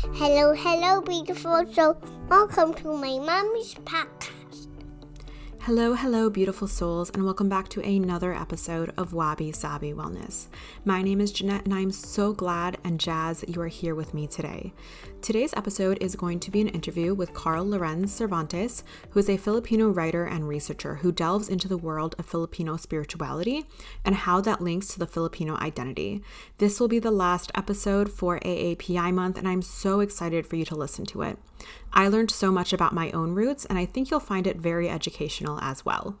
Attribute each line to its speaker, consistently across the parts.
Speaker 1: Hello, hello, beautiful soul. Welcome to my mommy's podcast.
Speaker 2: Hello, hello, beautiful souls, and welcome back to another episode of Wabi Sabi Wellness. My name is Jeanette, and I'm so glad and that you are here with me today. Today's episode is going to be an interview with Carl Lorenz Cervantes, who is a Filipino writer and researcher who delves into the world of Filipino spirituality and how that links to the Filipino identity. This will be the last episode for AAPI month, and I'm so excited for you to listen to it. I learned so much about my own roots, and I think you'll find it very educational as well.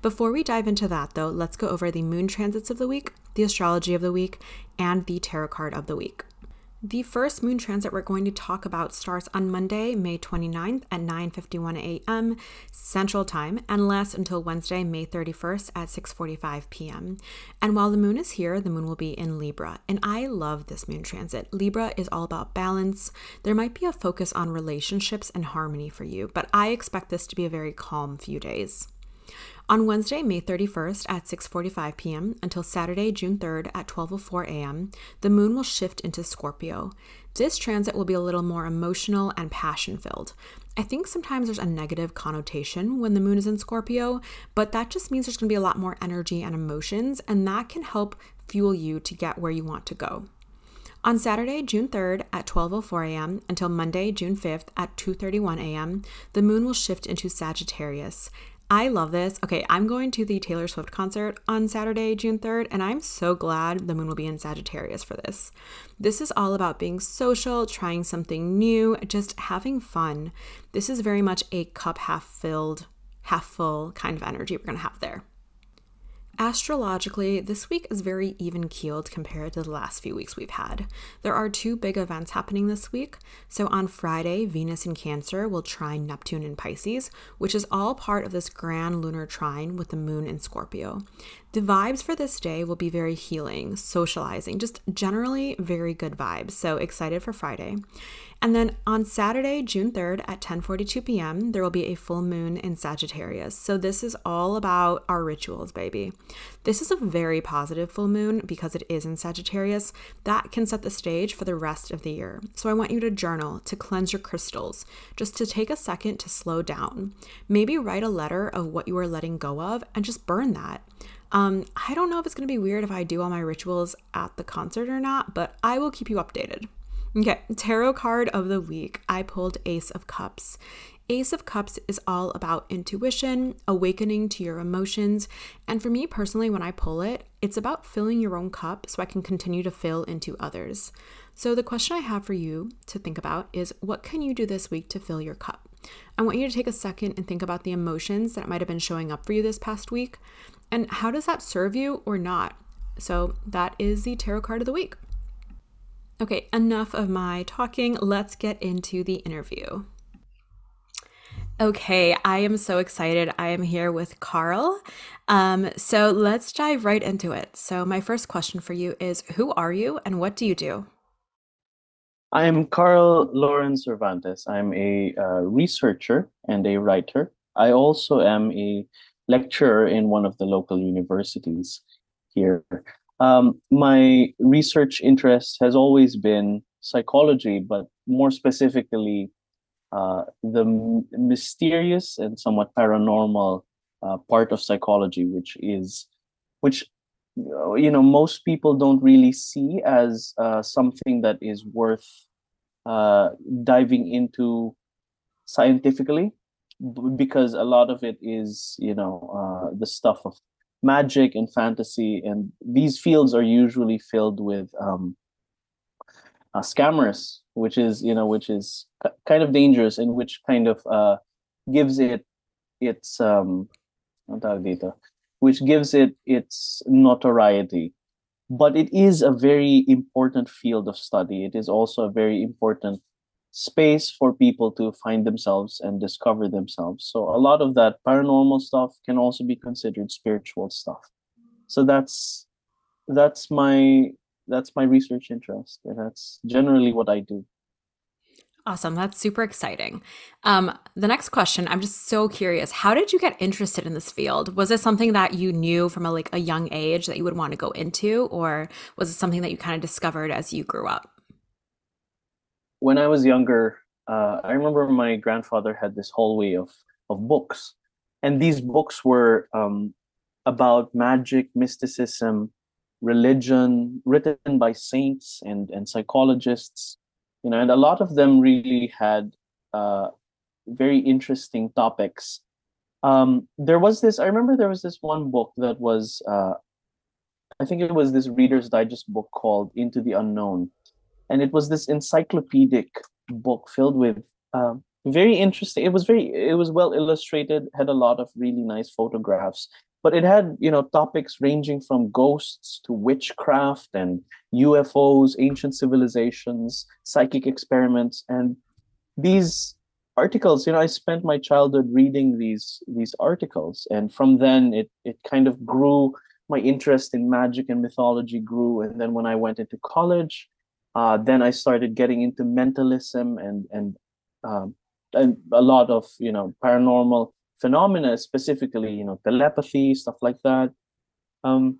Speaker 2: Before we dive into that, though, let's go over the moon transits of the week, the astrology of the week, and the tarot card of the week. The first moon transit we're going to talk about starts on Monday, May 29th at 9:51 a.m. Central Time and lasts until Wednesday, May 31st at 6:45 p.m. And while the moon is here, the moon will be in Libra. And I love this moon transit. Libra is all about balance. There might be a focus on relationships and harmony for you, but I expect this to be a very calm few days. On Wednesday, May 31st at 6:45 p.m. until Saturday, June 3rd at 12:04 a.m., the moon will shift into Scorpio. This transit will be a little more emotional and passion-filled. I think sometimes there's a negative connotation when the moon is in Scorpio, but that just means there's going to be a lot more energy and emotions, and that can help fuel you to get where you want to go. On Saturday, June 3rd at 12:04 a.m. until Monday, June 5th at 2:31 a.m., the moon will shift into Sagittarius. I love this. Okay, I'm going to the Taylor Swift concert on Saturday, June 3rd, and I'm so glad the moon will be in Sagittarius for this. This is all about being social, trying something new, just having fun. This is very much a cup half filled, half full kind of energy we're going to have there. Astrologically, this week is very even keeled compared to the last few weeks we've had. There are two big events happening this week. So, on Friday, Venus in Cancer will trine Neptune in Pisces, which is all part of this grand lunar trine with the moon in Scorpio. The vibes for this day will be very healing, socializing, just generally very good vibes. So, excited for Friday. And then on Saturday, June 3rd at 10:42 p.m., there will be a full moon in Sagittarius. So this is all about our rituals, baby. This is a very positive full moon because it is in Sagittarius. That can set the stage for the rest of the year. So I want you to journal, to cleanse your crystals, just to take a second to slow down. Maybe write a letter of what you are letting go of and just burn that. Um, I don't know if it's to be weird if I do all my rituals at the concert or not, but I will keep you updated. Okay, tarot card of the week. I pulled Ace of Cups. Ace of Cups is all about intuition, awakening to your emotions. And for me personally, when I pull it, it's about filling your own cup so I can continue to fill into others. So, the question I have for you to think about is what can you do this week to fill your cup? I want you to take a second and think about the emotions that might have been showing up for you this past week and how does that serve you or not? So, that is the tarot card of the week. Okay, enough of my talking. Let's get into the interview. Okay, I am so excited. I am here with Carl. Um, so let's dive right into it. So, my first question for you is Who are you and what do you do?
Speaker 3: I am Carl Lorenz Cervantes. I'm a uh, researcher and a writer. I also am a lecturer in one of the local universities here. Um, my research interest has always been psychology, but more specifically, uh, the m- mysterious and somewhat paranormal uh, part of psychology, which is, which you know, most people don't really see as uh, something that is worth uh, diving into scientifically, because a lot of it is, you know, uh, the stuff of magic and fantasy, and these fields are usually filled with um, uh, scammers, which is you know which is kind of dangerous and which kind of uh, gives it its um, which gives it its notoriety. But it is a very important field of study. It is also a very important space for people to find themselves and discover themselves. So a lot of that paranormal stuff can also be considered spiritual stuff. So that's that's my that's my research interest and that's generally what I do.
Speaker 2: Awesome. That's super exciting. Um, the next question, I'm just so curious. How did you get interested in this field? Was it something that you knew from a like a young age that you would want to go into, or was it something that you kind of discovered as you grew up?
Speaker 3: When I was younger, uh, I remember my grandfather had this hallway of of books, and these books were um, about magic, mysticism, religion, written by saints and and psychologists, you know, and a lot of them really had uh, very interesting topics. Um, there was this. I remember there was this one book that was. Uh, I think it was this Reader's Digest book called Into the Unknown, and it was this encyclopedic book filled with um, very interesting. It was very. It was well illustrated. Had a lot of really nice photographs, but it had you know topics ranging from ghosts to witchcraft and UFOs, ancient civilizations, psychic experiments, and these articles you know i spent my childhood reading these these articles and from then it it kind of grew my interest in magic and mythology grew and then when i went into college uh, then i started getting into mentalism and and um, and a lot of you know paranormal phenomena specifically you know telepathy stuff like that um,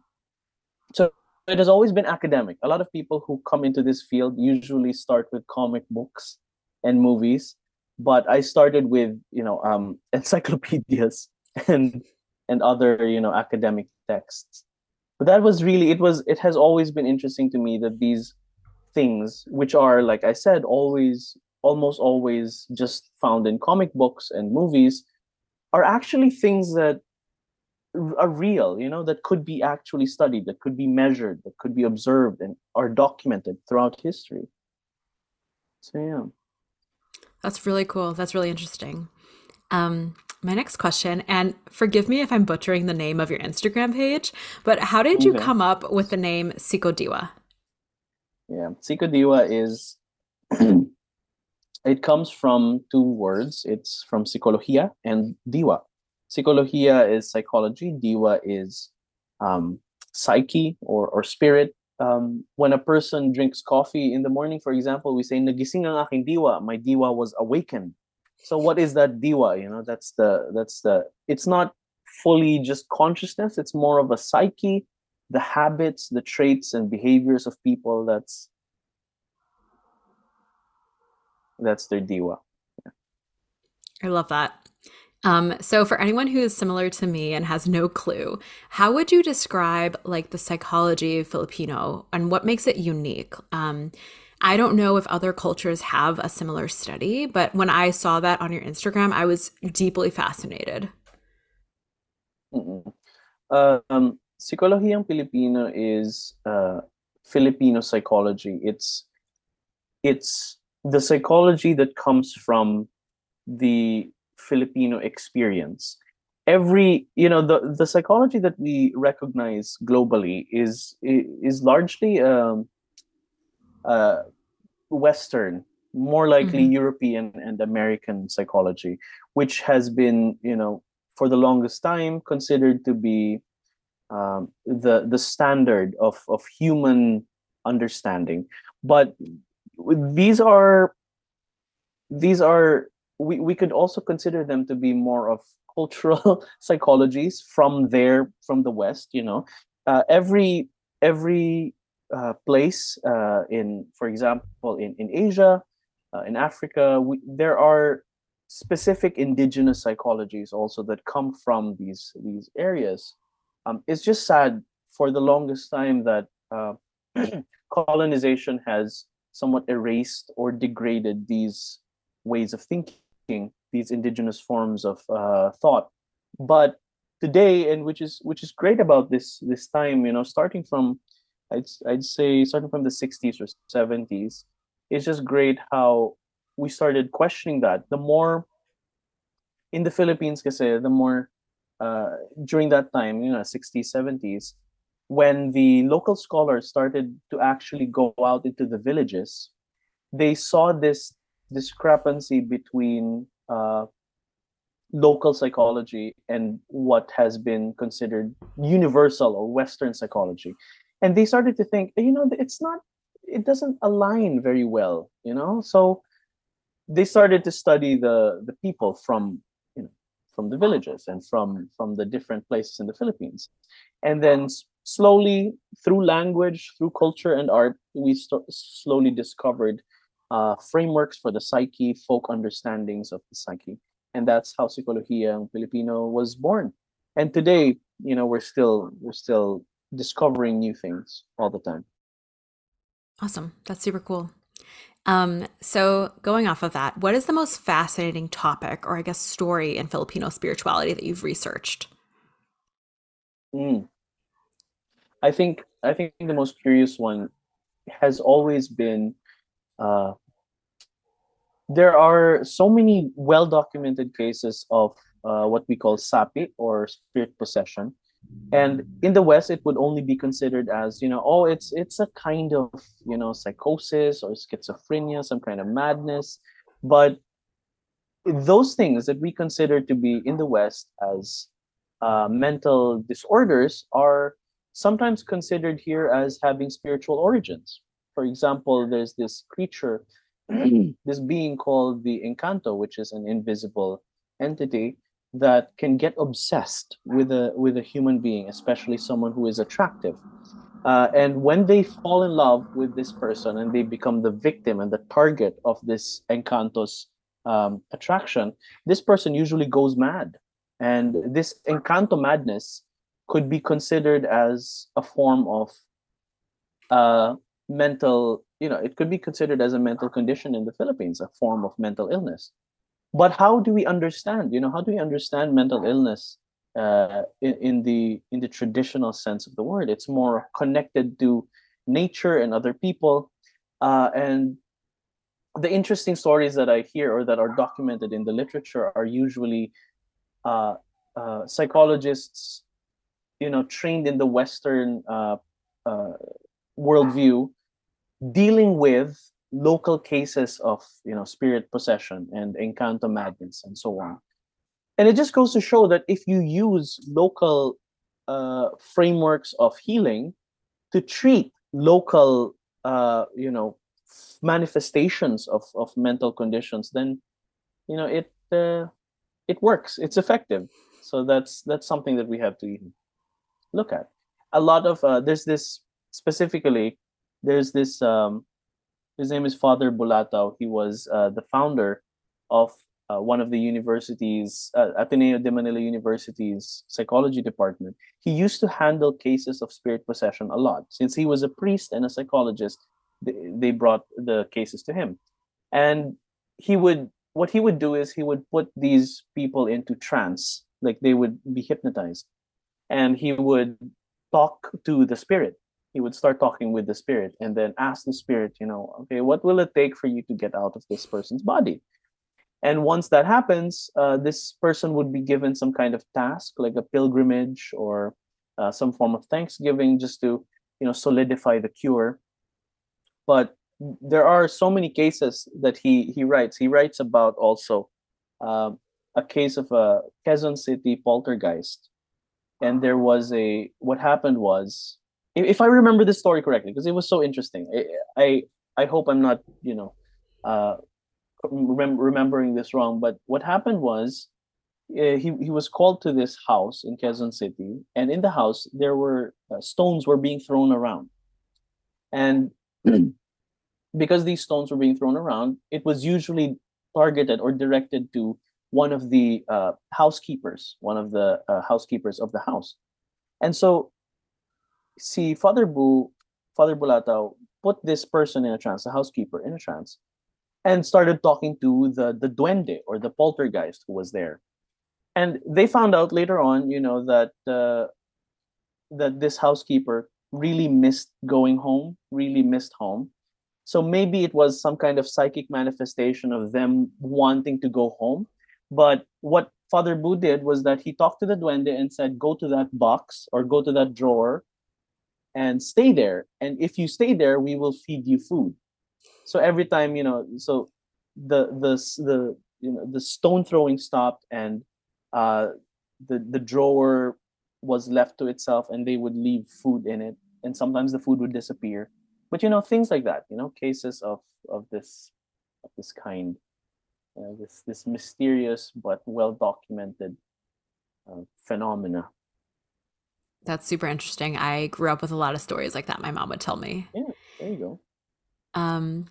Speaker 3: so it has always been academic a lot of people who come into this field usually start with comic books and movies but I started with you know um, encyclopedias and and other you know academic texts. But that was really it was it has always been interesting to me that these things, which are like I said, always almost always just found in comic books and movies, are actually things that are real, you know, that could be actually studied, that could be measured, that could be observed and are documented throughout history. So yeah.
Speaker 2: That's really cool. That's really interesting. Um, my next question, and forgive me if I'm butchering the name of your Instagram page, but how did you okay. come up with the name Sikodiwa?
Speaker 3: Yeah, Sikodiwa is it comes from two words. It's from psicologia and diwa. Psicologia is psychology, diwa is um, psyche or, or spirit, um, when a person drinks coffee in the morning, for example, we say, nagising ang aking diwa, my diwa was awakened. So what is that diwa? You know, that's the, that's the, it's not fully just consciousness. It's more of a psyche, the habits, the traits and behaviors of people. That's, that's their diwa.
Speaker 2: Yeah. I love that. Um, so for anyone who is similar to me and has no clue, how would you describe like the psychology of Filipino and what makes it unique? Um, I don't know if other cultures have a similar study, but when I saw that on your Instagram, I was deeply fascinated.
Speaker 3: Um, Sikolohiyang Pilipino is uh, Filipino psychology. It's it's the psychology that comes from the Filipino experience. Every, you know, the, the psychology that we recognize globally is is largely um, uh, Western, more likely mm-hmm. European and American psychology, which has been, you know, for the longest time considered to be um, the the standard of of human understanding. But these are these are we, we could also consider them to be more of cultural psychologies from there from the west you know uh, every every uh, place uh, in for example in, in asia uh, in africa we, there are specific indigenous psychologies also that come from these these areas um, it's just sad for the longest time that uh, colonization has somewhat erased or degraded these ways of thinking these indigenous forms of uh, thought. But today and which is which is great about this this time you know starting from i'd, I'd say starting from the 60s or 70s it's just great how we started questioning that. The more in the philippines kasi, the more uh, during that time you know 60s 70s when the local scholars started to actually go out into the villages they saw this discrepancy between uh, local psychology and what has been considered universal or Western psychology. And they started to think, you know, it's not, it doesn't align very well, you know? So they started to study the the people from from the villages and from from the different places in the Philippines. And then slowly through language, through culture and art, we slowly discovered uh, frameworks for the psyche, folk understandings of the psyche. And that's how Sikolohiya Filipino was born. And today, you know, we're still we're still discovering new things all the time.
Speaker 2: Awesome. That's super cool. Um, so going off of that, what is the most fascinating topic or I guess story in Filipino spirituality that you've researched?
Speaker 3: Mm. I think I think the most curious one has always been uh, there are so many well documented cases of uh, what we call sapi or spirit possession and in the west it would only be considered as you know oh it's it's a kind of you know psychosis or schizophrenia some kind of madness. But those things that we consider to be in the west as uh, mental disorders are sometimes considered here as having spiritual origins. For example there's this creature this being called the encanto which is an invisible entity that can get obsessed with a with a human being, especially someone who is attractive. Uh, and when they fall in love with this person and they become the victim and the target of this encanto's um, attraction, this person usually goes mad. And this encanto madness could be considered as a form of uh, mental, you know, it could be considered as a mental condition in the Philippines, a form of mental illness but how do we understand you know how do we understand mental illness uh, in, in the in the traditional sense of the word? It's more connected to nature and other people. Uh, and the interesting stories that i hear or that are documented in the literature are usually uh, uh psychologists you know trained in the western uh, uh, worldview dealing with local cases of you know spirit possession and encanto madness and so on. And it just goes to show that if you use local uh, frameworks of healing to treat local uh, you know manifestations of, of mental conditions then you know it uh, it works. It's effective. So that's that's something that we have to look at. A lot of uh, there's this specifically there's this um, his name is Father Bulatao. He was uh, the founder of uh, one of the universities, uh, Ateneo de Manila University's psychology department. He used to handle cases of spirit possession a lot. Since he was a priest and a psychologist, they, they brought the cases to him. And he would, what he would do is he would put these people into trance, like they would be hypnotized. And he would talk to the spirit he would start talking with the spirit and then ask the spirit, you know, okay, what will it take for you to get out of this person's body? And once that happens, uh, this person would be given some kind of task, like a pilgrimage or uh, some form of thanksgiving, just to, you know, solidify the cure. But there are so many cases that he he writes. He writes about also um, a case of a Quezon City poltergeist, and there was a what happened was if I remember the story correctly, because it was so interesting. I, I I hope I'm not you know uh, rem- remembering this wrong. But what happened was uh, he he was called to this house in Quezon City, and in the house there were uh, stones were being thrown around, and because these stones were being thrown around, it was usually targeted or directed to one of the uh, housekeepers, one of the uh, housekeepers of the house, and so see Father Bu, Father Bulatao put this person in a trance, the housekeeper in a trance, and started talking to the the duende or the poltergeist who was there. And they found out later on, you know, that uh, that this housekeeper really missed going home, really missed home. So maybe it was some kind of psychic manifestation of them wanting to go home. But what Father Bu did was that he talked to the duende and said, "Go to that box or go to that drawer and stay there. And if you stay there we will feed you food. So every time you know so the the the you know the stone throwing stopped and uh the the drawer was left to itself and they would leave food in it. And sometimes the food would disappear. But you know things like that you know cases of of this of this kind. Uh, this this mysterious but well documented uh, phenomena
Speaker 2: that's super interesting. I grew up with a lot of stories like that my mom would tell me.
Speaker 3: Yeah, there you go.
Speaker 2: Um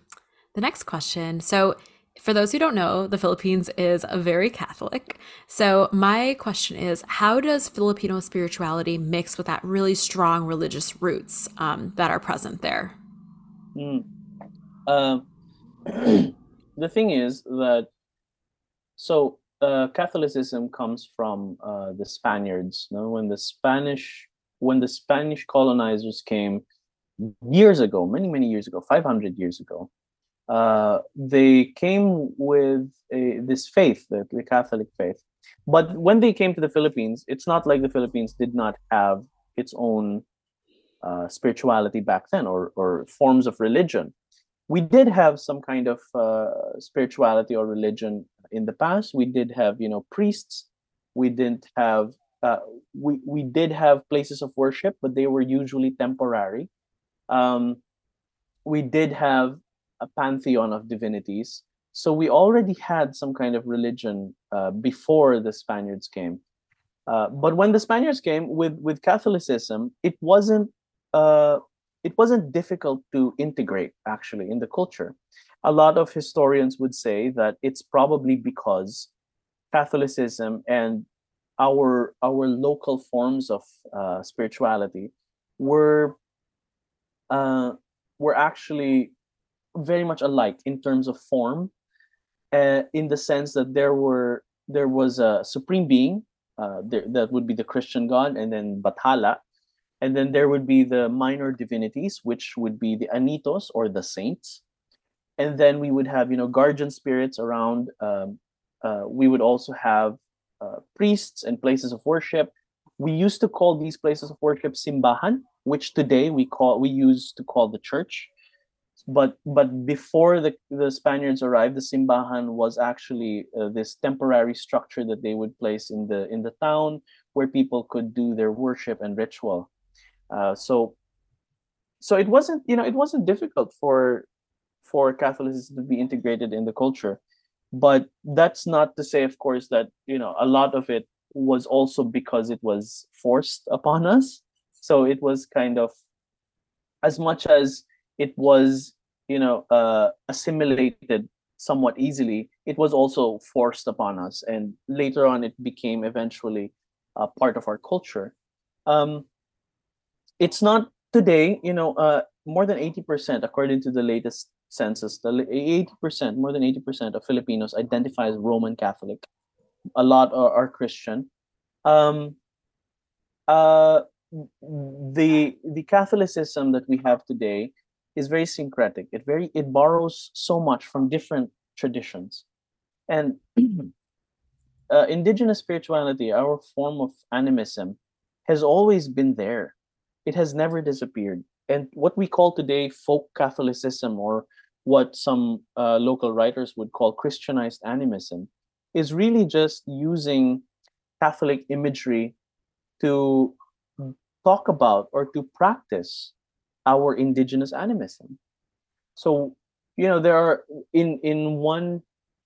Speaker 2: The next question. So, for those who don't know, the Philippines is a very Catholic. So, my question is how does Filipino spirituality mix with that really strong religious roots um, that are present there?
Speaker 3: Mm. Uh, the thing is that so uh, Catholicism comes from uh, the Spaniards. You know? When the Spanish when the Spanish colonizers came years ago, many many years ago, five hundred years ago, uh, they came with a, this faith, the, the Catholic faith. But when they came to the Philippines, it's not like the Philippines did not have its own uh, spirituality back then or, or forms of religion. We did have some kind of uh, spirituality or religion in the past. We did have, you know, priests. We didn't have, uh, we, we did have places of worship, but they were usually temporary. Um, we did have a pantheon of divinities. So we already had some kind of religion uh, before the Spaniards came. Uh, but when the Spaniards came with with Catholicism, it wasn't uh, it wasn't difficult to integrate actually in the culture. A lot of historians would say that it's probably because Catholicism and our our local forms of uh, spirituality were uh, were actually very much alike in terms of form, uh, in the sense that there were there was a supreme being, uh, there, that would be the Christian God, and then Bathala, and then there would be the minor divinities, which would be the Anitos or the saints, and then we would have you know guardian spirits around. Um, uh, we would also have uh, priests and places of worship. We used to call these places of worship simbahan, which today we call we use to call the church but but before the, the Spaniards arrived, the simbahan was actually uh, this temporary structure that they would place in the in the town where people could do their worship and ritual. Uh, so so it wasn't you know it wasn't difficult for for Catholicism to be integrated in the culture, but that's not to say, of course, that you know a lot of it was also because it was forced upon us. So it was kind of as much as it was you know uh, assimilated somewhat easily it was also forced upon us. And later on it became eventually a part of our culture. Um, it's not today you know uh, more than 80% according to the latest census the 80% more than 80% of filipinos identify as roman catholic a lot are, are christian um, uh, the the catholicism that we have today is very syncretic. It very it borrows so much from different traditions, and uh, indigenous spirituality, our form of animism, has always been there. It has never disappeared. And what we call today folk Catholicism, or what some uh, local writers would call Christianized animism, is really just using Catholic imagery to talk about or to practice our indigenous animism. So, you know, there are in in one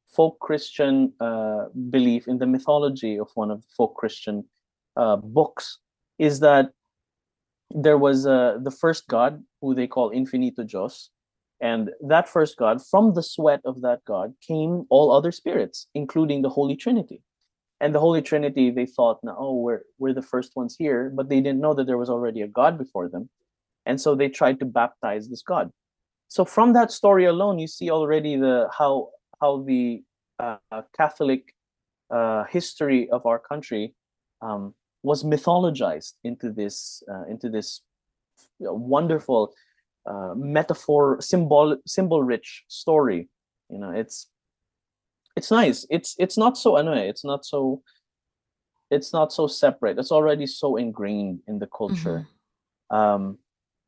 Speaker 3: folk Christian uh, belief in the mythology of one of the folk Christian uh, books is that there was uh, the first god who they call Infinito Dios, and that first god, from the sweat of that god, came all other spirits, including the Holy Trinity. And the Holy Trinity, they thought, now, oh, we're we're the first ones here, but they didn't know that there was already a God before them and so they tried to baptize this god so from that story alone you see already the how how the uh, catholic uh, history of our country um, was mythologized into this uh, into this wonderful uh, metaphor symbol symbol rich story. You know it's it's nice. It's it's not so annoying. It's not so it's not so separate. It's already so ingrained in the culture. Mm-hmm. um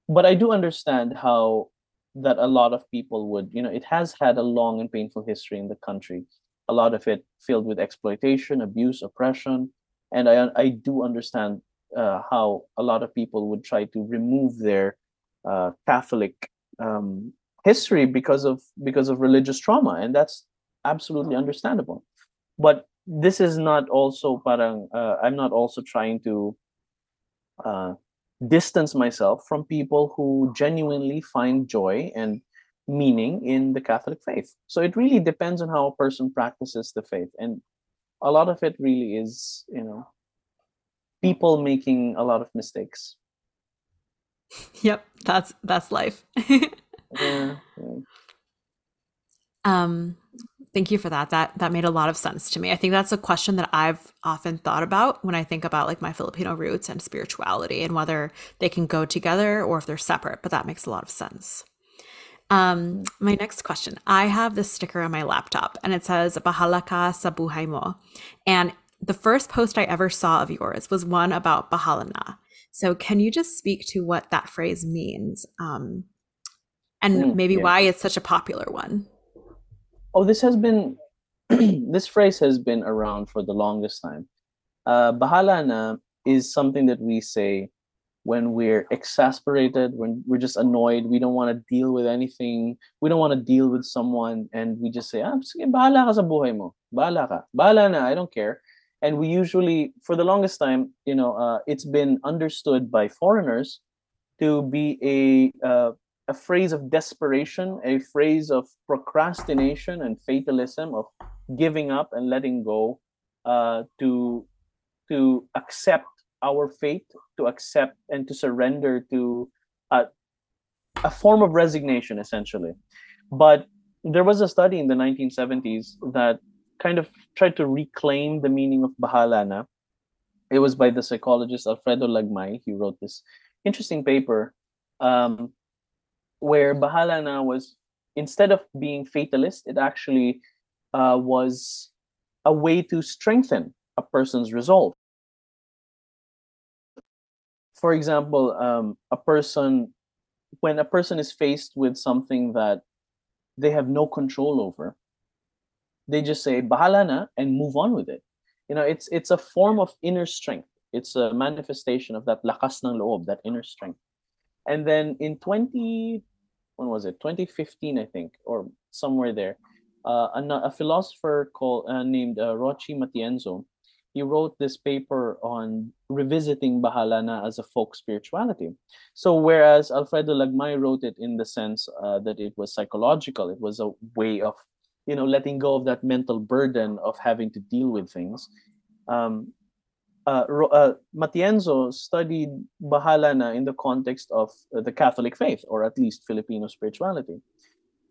Speaker 3: but I do understand how that a lot of people would, you know, it has had a long and painful history in the country. A lot of it filled with exploitation, abuse, oppression, and I I do understand uh, how a lot of people would try to remove their uh, Catholic um, history because of because of religious trauma, and that's absolutely understandable. But this is not also parang uh, I'm not also trying to uh, distance myself from people who genuinely find joy and meaning in the Catholic faith. So it really depends on how a person practices the faith. And a lot of it really is, you know, people making a lot of mistakes.
Speaker 2: Yep, that's that's life.
Speaker 3: Yeah, yeah.
Speaker 2: Um, thank you for that. That that made a lot of sense to me. I think that's a question that I've often thought about when I think about like my Filipino roots and spirituality and whether they can go together or if they're separate, but that makes a lot of sense. Um, my next question. I have this sticker on my laptop and it says Bahala ka sa buhay mo. And the first post I ever saw of yours was one about bahala na. So can you just speak to what that phrase means? Um, and
Speaker 3: Mm,
Speaker 2: maybe
Speaker 3: yeah.
Speaker 2: why it's such a popular one?
Speaker 3: Oh, this has been this phrase has been around for the longest time. Uh, bahala na is something that we say when we're exasperated, when we're just annoyed, we don't want to deal with anything, we don't want to deal with someone, and we just say, ah, sige, bahala ka sa buhay mo. Bahala ka. Bahala na, I don't care. And we usually, for the longest time, you know, uh, it's been understood by foreigners to be a uh, a phrase of desperation, a phrase of procrastination and fatalism, of giving up and letting go, uh, to to accept our fate, to accept and to surrender to a, a form of resignation, essentially. But there was a study in the 1970s that kind of tried to reclaim the meaning of bahalana. It was by the psychologist Alfredo Lagmay. He wrote this interesting paper um, where bahalana was instead of being fatalist, it actually uh, was a way to strengthen a person's resolve. For example, um, a person, when a person is faced with something that they have no control over, they just say "bahala na" and move on with it. You know, it's it's a form of inner strength. It's a manifestation of that lakas ng loob, that inner strength. And then in 20, when was it? 2015, I think, or somewhere there, uh, a, a philosopher called uh, named uh, Rhochie Matienzo, he wrote this paper on revisiting Bahalana as a folk spirituality. So whereas Alfredo Lagmay wrote it in the sense uh, that it was psychological, it was a way of, you know, letting go of that mental burden of having to deal with things. Um, uh, uh, Matienzo studied Bahalana in the context of uh, the Catholic faith, or at least Filipino spirituality.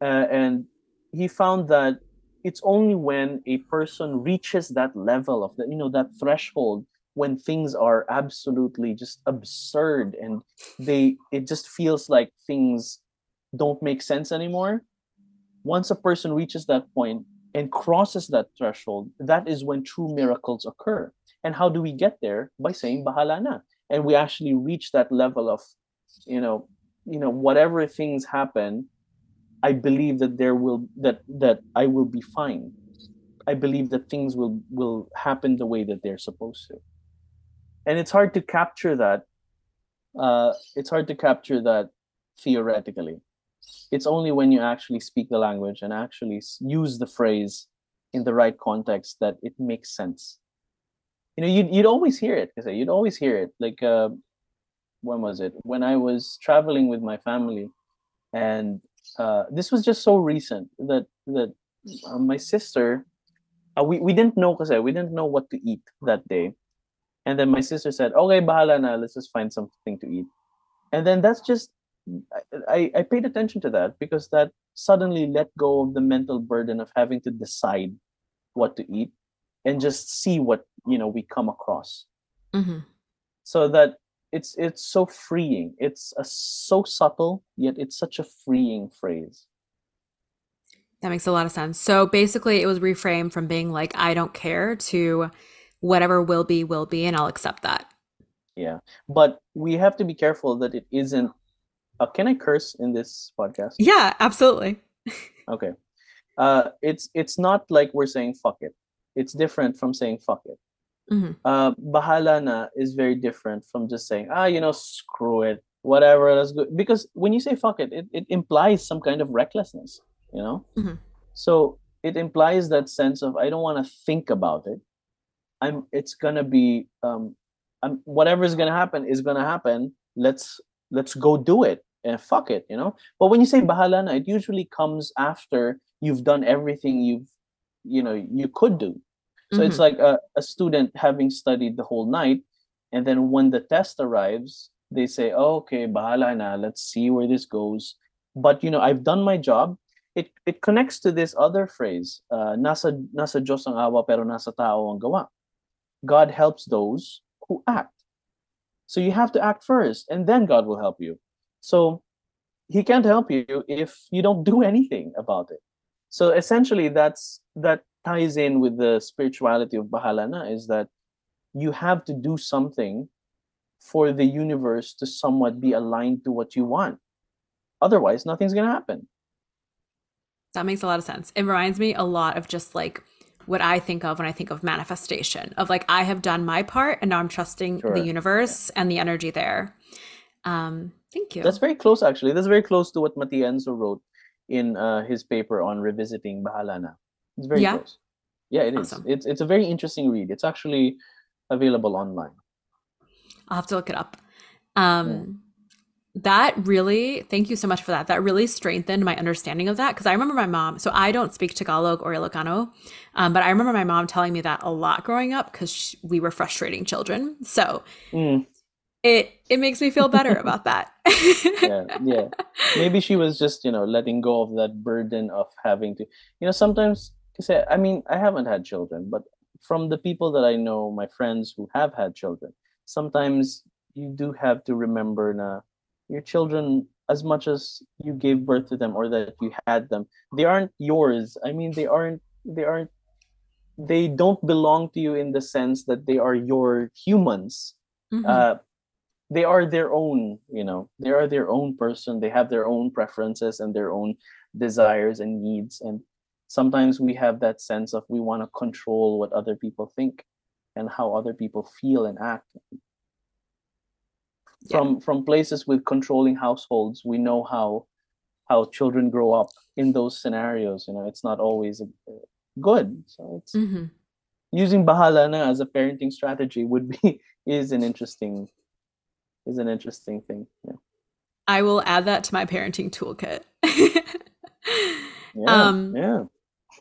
Speaker 3: Uh, and he found that it's only when a person reaches that level of that, you know, that threshold when things are absolutely just absurd and they it just feels like things don't make sense anymore. Once a person reaches that point and crosses that threshold, that is when true miracles occur. And how do we get there? By saying bahala na. And we actually reach that level of, you know, you know, whatever things happen, I believe that there will that that I will be fine. I believe that things will will happen the way that they're supposed to. And it's hard to capture that. Uh, it's hard to capture that theoretically. It's only when you actually speak the language and actually use the phrase in the right context that it makes sense. You know, you'd, you'd always hear it. Kasi you'd always hear it. Like, uh, when was it? When I was traveling with my family, and uh, this was just so recent that that uh, my sister, uh, we we didn't know because we didn't know what to eat that day, and then my sister said, "Okay, bahala na. Let's just find something to eat," and then that's just I, I paid attention to that because that suddenly let go of the mental burden of having to decide what to eat and just see what you know we come across
Speaker 2: Mhm.
Speaker 3: so that it's it's so freeing it's a, so subtle yet it's such a freeing phrase
Speaker 2: That makes a lot of sense. So basically, it was reframed from being like, I don't care to whatever will be, will be, and I'll accept that.
Speaker 3: yeah but we have to be careful that it isn't uh, can i curse in this podcast?
Speaker 2: Yeah, absolutely.
Speaker 3: okay. Uh it's it's not like we're saying fuck it. It's different from saying fuck it.
Speaker 2: Mhm.
Speaker 3: uh bahala na is very different from just saying ah you know screw it. Whatever let's go. Because when you say fuck it it, it implies some kind of recklessness you know?
Speaker 2: Mhm.
Speaker 3: so it implies that sense of i don't want to think about it. I'm it's gonna be um I'm, whatever is gonna happen is gonna happen. Let's let's go do it and fuck it, you know. But when you say bahala na, it usually comes after you've done everything you've, you know, you could do. So mm-hmm. it's like a, a student having studied the whole night, and then when the test arrives, they say, oh, "Okay, bahala na. Let's see where this goes." But you know, I've done my job. It it connects to this other phrase, uh, "Nasa nasa Diyos ang awa, pero nasa tao ang gawa." God helps those who act. So you have to act first, and then God will help you. So he can't help you if you don't do anything about it. So essentially, that's that ties in with the spirituality of Bahalana is that you have to do something for the universe to somewhat be aligned to what you want. Otherwise, nothing's gonna happen.
Speaker 2: That makes a lot of sense. It reminds me a lot of just like what I think of when I think of manifestation of like I have done my part and now I'm trusting sure. the universe yeah. and the energy there. Um, thank you.
Speaker 3: That's very close actually. That's very close to what Mati Matienzo wrote in uh, his paper on revisiting Bahalana. It's very yeah. close. Yeah, it awesome. is. It's it's a very interesting read. It's actually available online.
Speaker 2: I'll have to look it up. Um, yeah that really thank you so much for that that really strengthened my understanding of that because i remember my mom so i don't speak tagalog or ilocano um, but i remember my mom telling me that a lot growing up because we were frustrating children so mm. It it makes me feel better about that.
Speaker 3: Yeah yeah. Maybe she was just you know letting go of that burden of having to you know sometimes because i mean i haven't had children but from the people that i know my friends who have had children sometimes you do have to remember na your children as much as you gave birth to them or that you had them they aren't yours. I mean they aren't they aren't they don't belong to you in the sense that they are your humans. Mm-hmm. uh, they are their own you know they are their own person they have their own preferences and their own desires and needs and sometimes we have that sense of we want to control what other people think and how other people feel and act from yeah. from places with controlling households we know how how children grow up in those scenarios you know it's not always uh, good so it's mm-hmm. using bahalana as a parenting strategy would be is an interesting is an interesting thing yeah.
Speaker 2: I will add that to my parenting toolkit.
Speaker 3: Yeah, um yeah.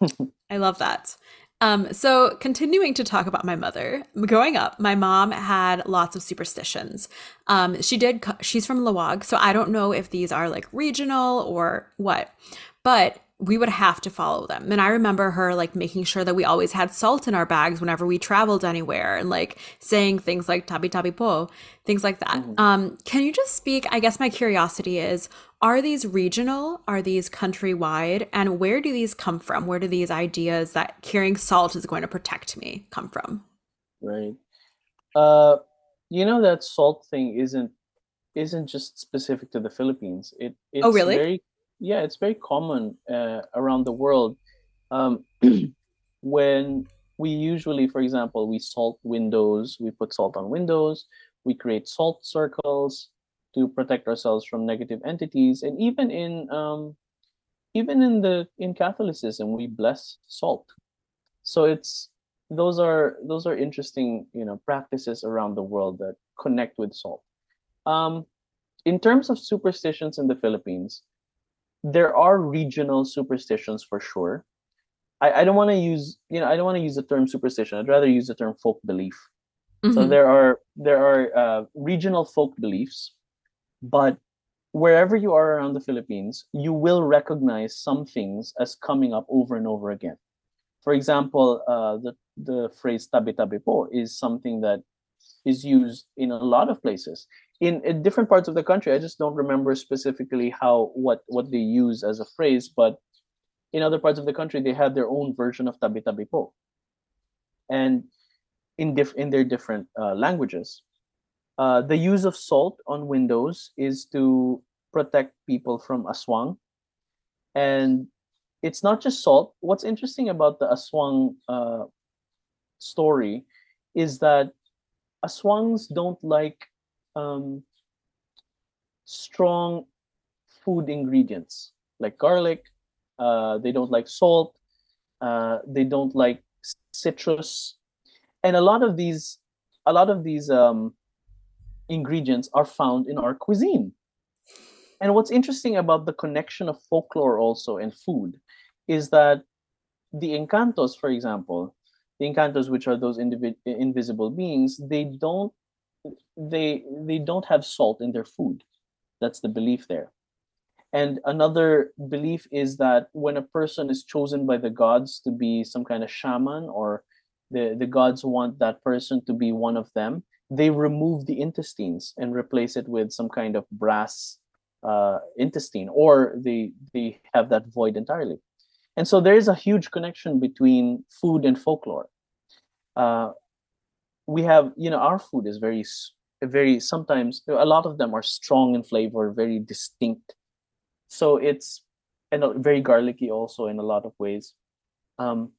Speaker 2: I love that. Um, so continuing to talk about my mother, growing up, my mom had lots of superstitions. Um, she did, she's from Laoag, so I don't know if these are like regional or what, but we would have to follow them. And I remember her like making sure that we always had salt in our bags whenever we traveled anywhere and like saying things like tabi tabi po, things like that. Mm-hmm. Um, can you just speak? I guess my curiosity is are these regional? Are these countrywide? And where do these come from? Where do these ideas that carrying salt is going to protect me come from?
Speaker 3: Right. Uh, you know that salt thing isn't isn't just specific to the Philippines. It oh, it's
Speaker 2: oh really
Speaker 3: very yeah, it's very common uh, around the world. Um, when we usually, for example, we salt windows, we put salt on windows, we create salt circles to protect ourselves from negative entities, and even in um, even in the in Catholicism, we bless salt. So it's those are those are interesting, you know, practices around the world that connect with salt. Um, in terms of superstitions in the Philippines, there are regional superstitions for sure. I, I don't want to use you know I don't want to use the term superstition. I'd rather use the term folk belief. Mm-hmm. So there are there are uh, regional folk beliefs, but wherever you are around the Philippines, you will recognize some things as coming up over and over again. For example, uh, the the phrase "tabi tabi po" is something that is used in a lot of places in, in different parts of the country i just don't remember specifically how what what they use as a phrase but in other parts of the country they have their own version of tabi tabi po. And in diff in their different uh, languages. Uh, the use of salt on windows is to protect people from aswang. And it's not just salt. What's interesting about the aswang uh, story is that aswangs don't like um, strong food ingredients like garlic. Uh, they don't like salt. Uh, they don't like citrus, and a lot of these, a lot of these um, ingredients are found in our cuisine. and what's interesting about the connection of folklore also and food is that the encantos, for example, the encantos, which are those invisible beings, they don't they they don't have salt in their food. That's the belief there. And another belief is that when a person is chosen by the gods to be some kind of shaman or the, the gods want that person to be one of them, they remove the intestines and replace it with some kind of brass uh, intestine, or they they have that void entirely. And so there is a huge connection between food and folklore. Uh, we have, you know, our food is very, very sometimes a lot of them are strong in flavor, very distinct. So it's and very garlicky also in a lot of ways. Um,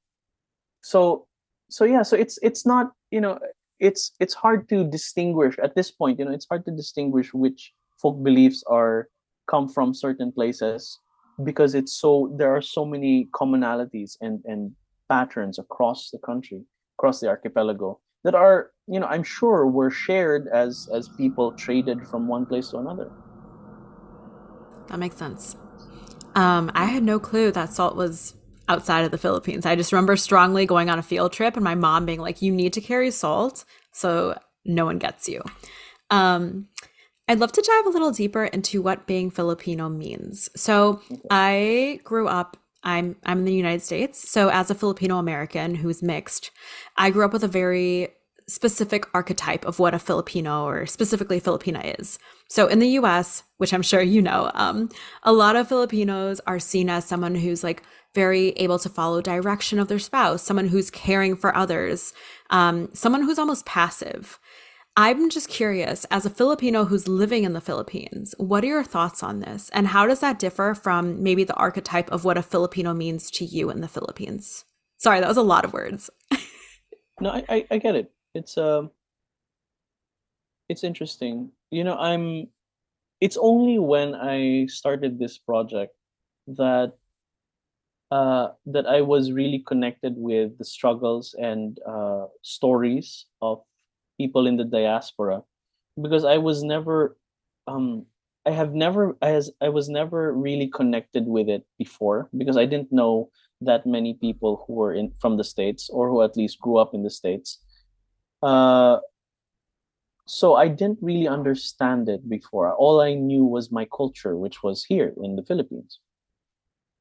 Speaker 3: so so yeah, so it's it's not you know it's it's hard to distinguish at this point. You know, it's hard to distinguish which folk beliefs are come from certain places because it's so there are so many commonalities and and patterns across the country across the archipelago that are you know i'm sure were shared as as people traded from one place to another
Speaker 2: that makes sense um i had no clue that salt was outside of the philippines i just remember strongly going on a field trip and my mom being like you need to carry salt so no one gets you um I'd love to dive a little deeper into what being Filipino means. So, I grew up I'm I'm in the United States. So, as a Filipino American who's mixed, I grew up with a very specific archetype of what a Filipino or specifically Filipina is. So, in the US, which I'm sure you know, um, a lot of Filipinos are seen as someone who's like very able to follow direction of their spouse, someone who's caring for others, um, someone who's almost passive. I'm just curious, as a Filipino who's living in the Philippines, what are your thoughts on this? And how does that differ from maybe the archetype of what a Filipino means to you in the Philippines? Sorry, that was a lot of words.
Speaker 3: no, I, I, I, get it. It's um it's interesting. You know, I'm it's only when I started this project that uh, that I was really connected with the struggles and uh, stories of people in the diaspora because I was never um I have never as I was never really connected with it before because I didn't know that many people who were in from the states or who at least grew up in the states uh so I didn't really understand it before. All I knew was my culture which was here in the Philippines.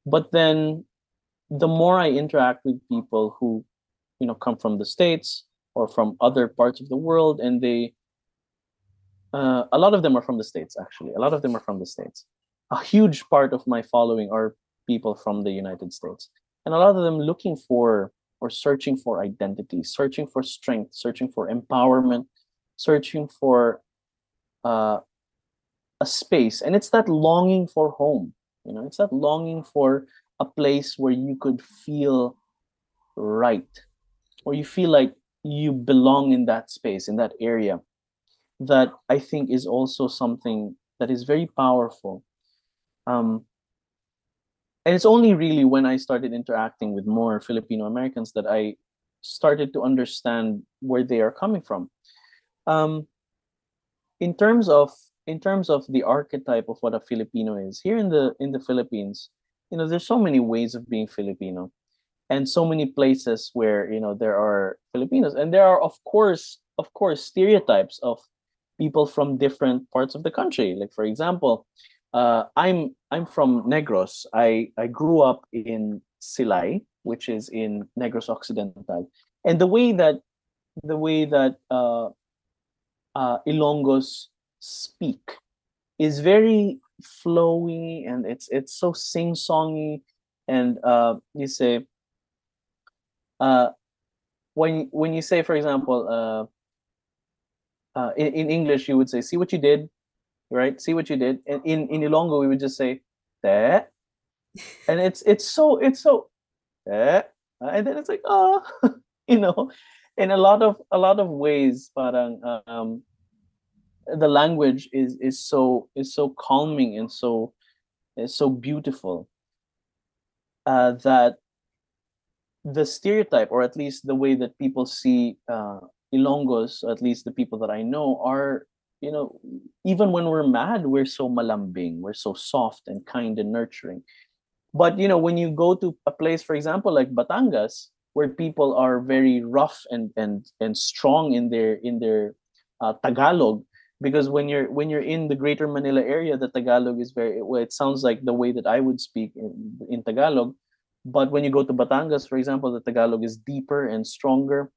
Speaker 3: But then the more I interact with people who you know come from the states or from other parts of the world and they uh, a lot of them are from the states actually. A lot of them are from the states. A huge part of my following are people from the united states. And a lot of them looking for or searching for identity searching for strength searching for empowerment searching for uh, a space. And it's that longing for home you know it's that longing for a place where you could feel right or you feel like you belong in that space in that area. That i think is also something that is very powerful. Um, and it's only really when i started interacting with more filipino americans that i started to understand where they are coming from. Um, in terms of in terms of the archetype of what a filipino is here in the in the philippines you know there's so many ways of being filipino and so many places where you know there are Filipinos. And there are of course of course stereotypes of people from different parts of the country. Like for example uh, I'm I'm from Negros. I I grew up in Silay which is in Negros Occidental. And the way that the way that uh, uh, Ilonggos speak is very flowy and it's it's so sing-songy. And uh, you say uh, when when you say, for example, uh, uh, in, in English, you would say, "See what you did," right? See what you did. And in in Ilonggo, we would just say, "That," and it's it's so it's so, that, and then it's like, oh, you know, in a lot of a lot of ways, parang um, the language is is so is so calming and so is so beautiful uh, that the stereotype, or at least the way that people see uh, Ilonggos, at least the people that I know, are you know, even when we're mad, we're so malambing, we're so soft and kind and nurturing. But you know, when you go to a place, for example, like Batangas, where people are very rough and and and strong in their in their uh, Tagalog, because when you're when you're in the Greater Manila area, the Tagalog is very well. It sounds like the way that I would speak in, in Tagalog, but when you go to Batangas, for example, the Tagalog is deeper and stronger,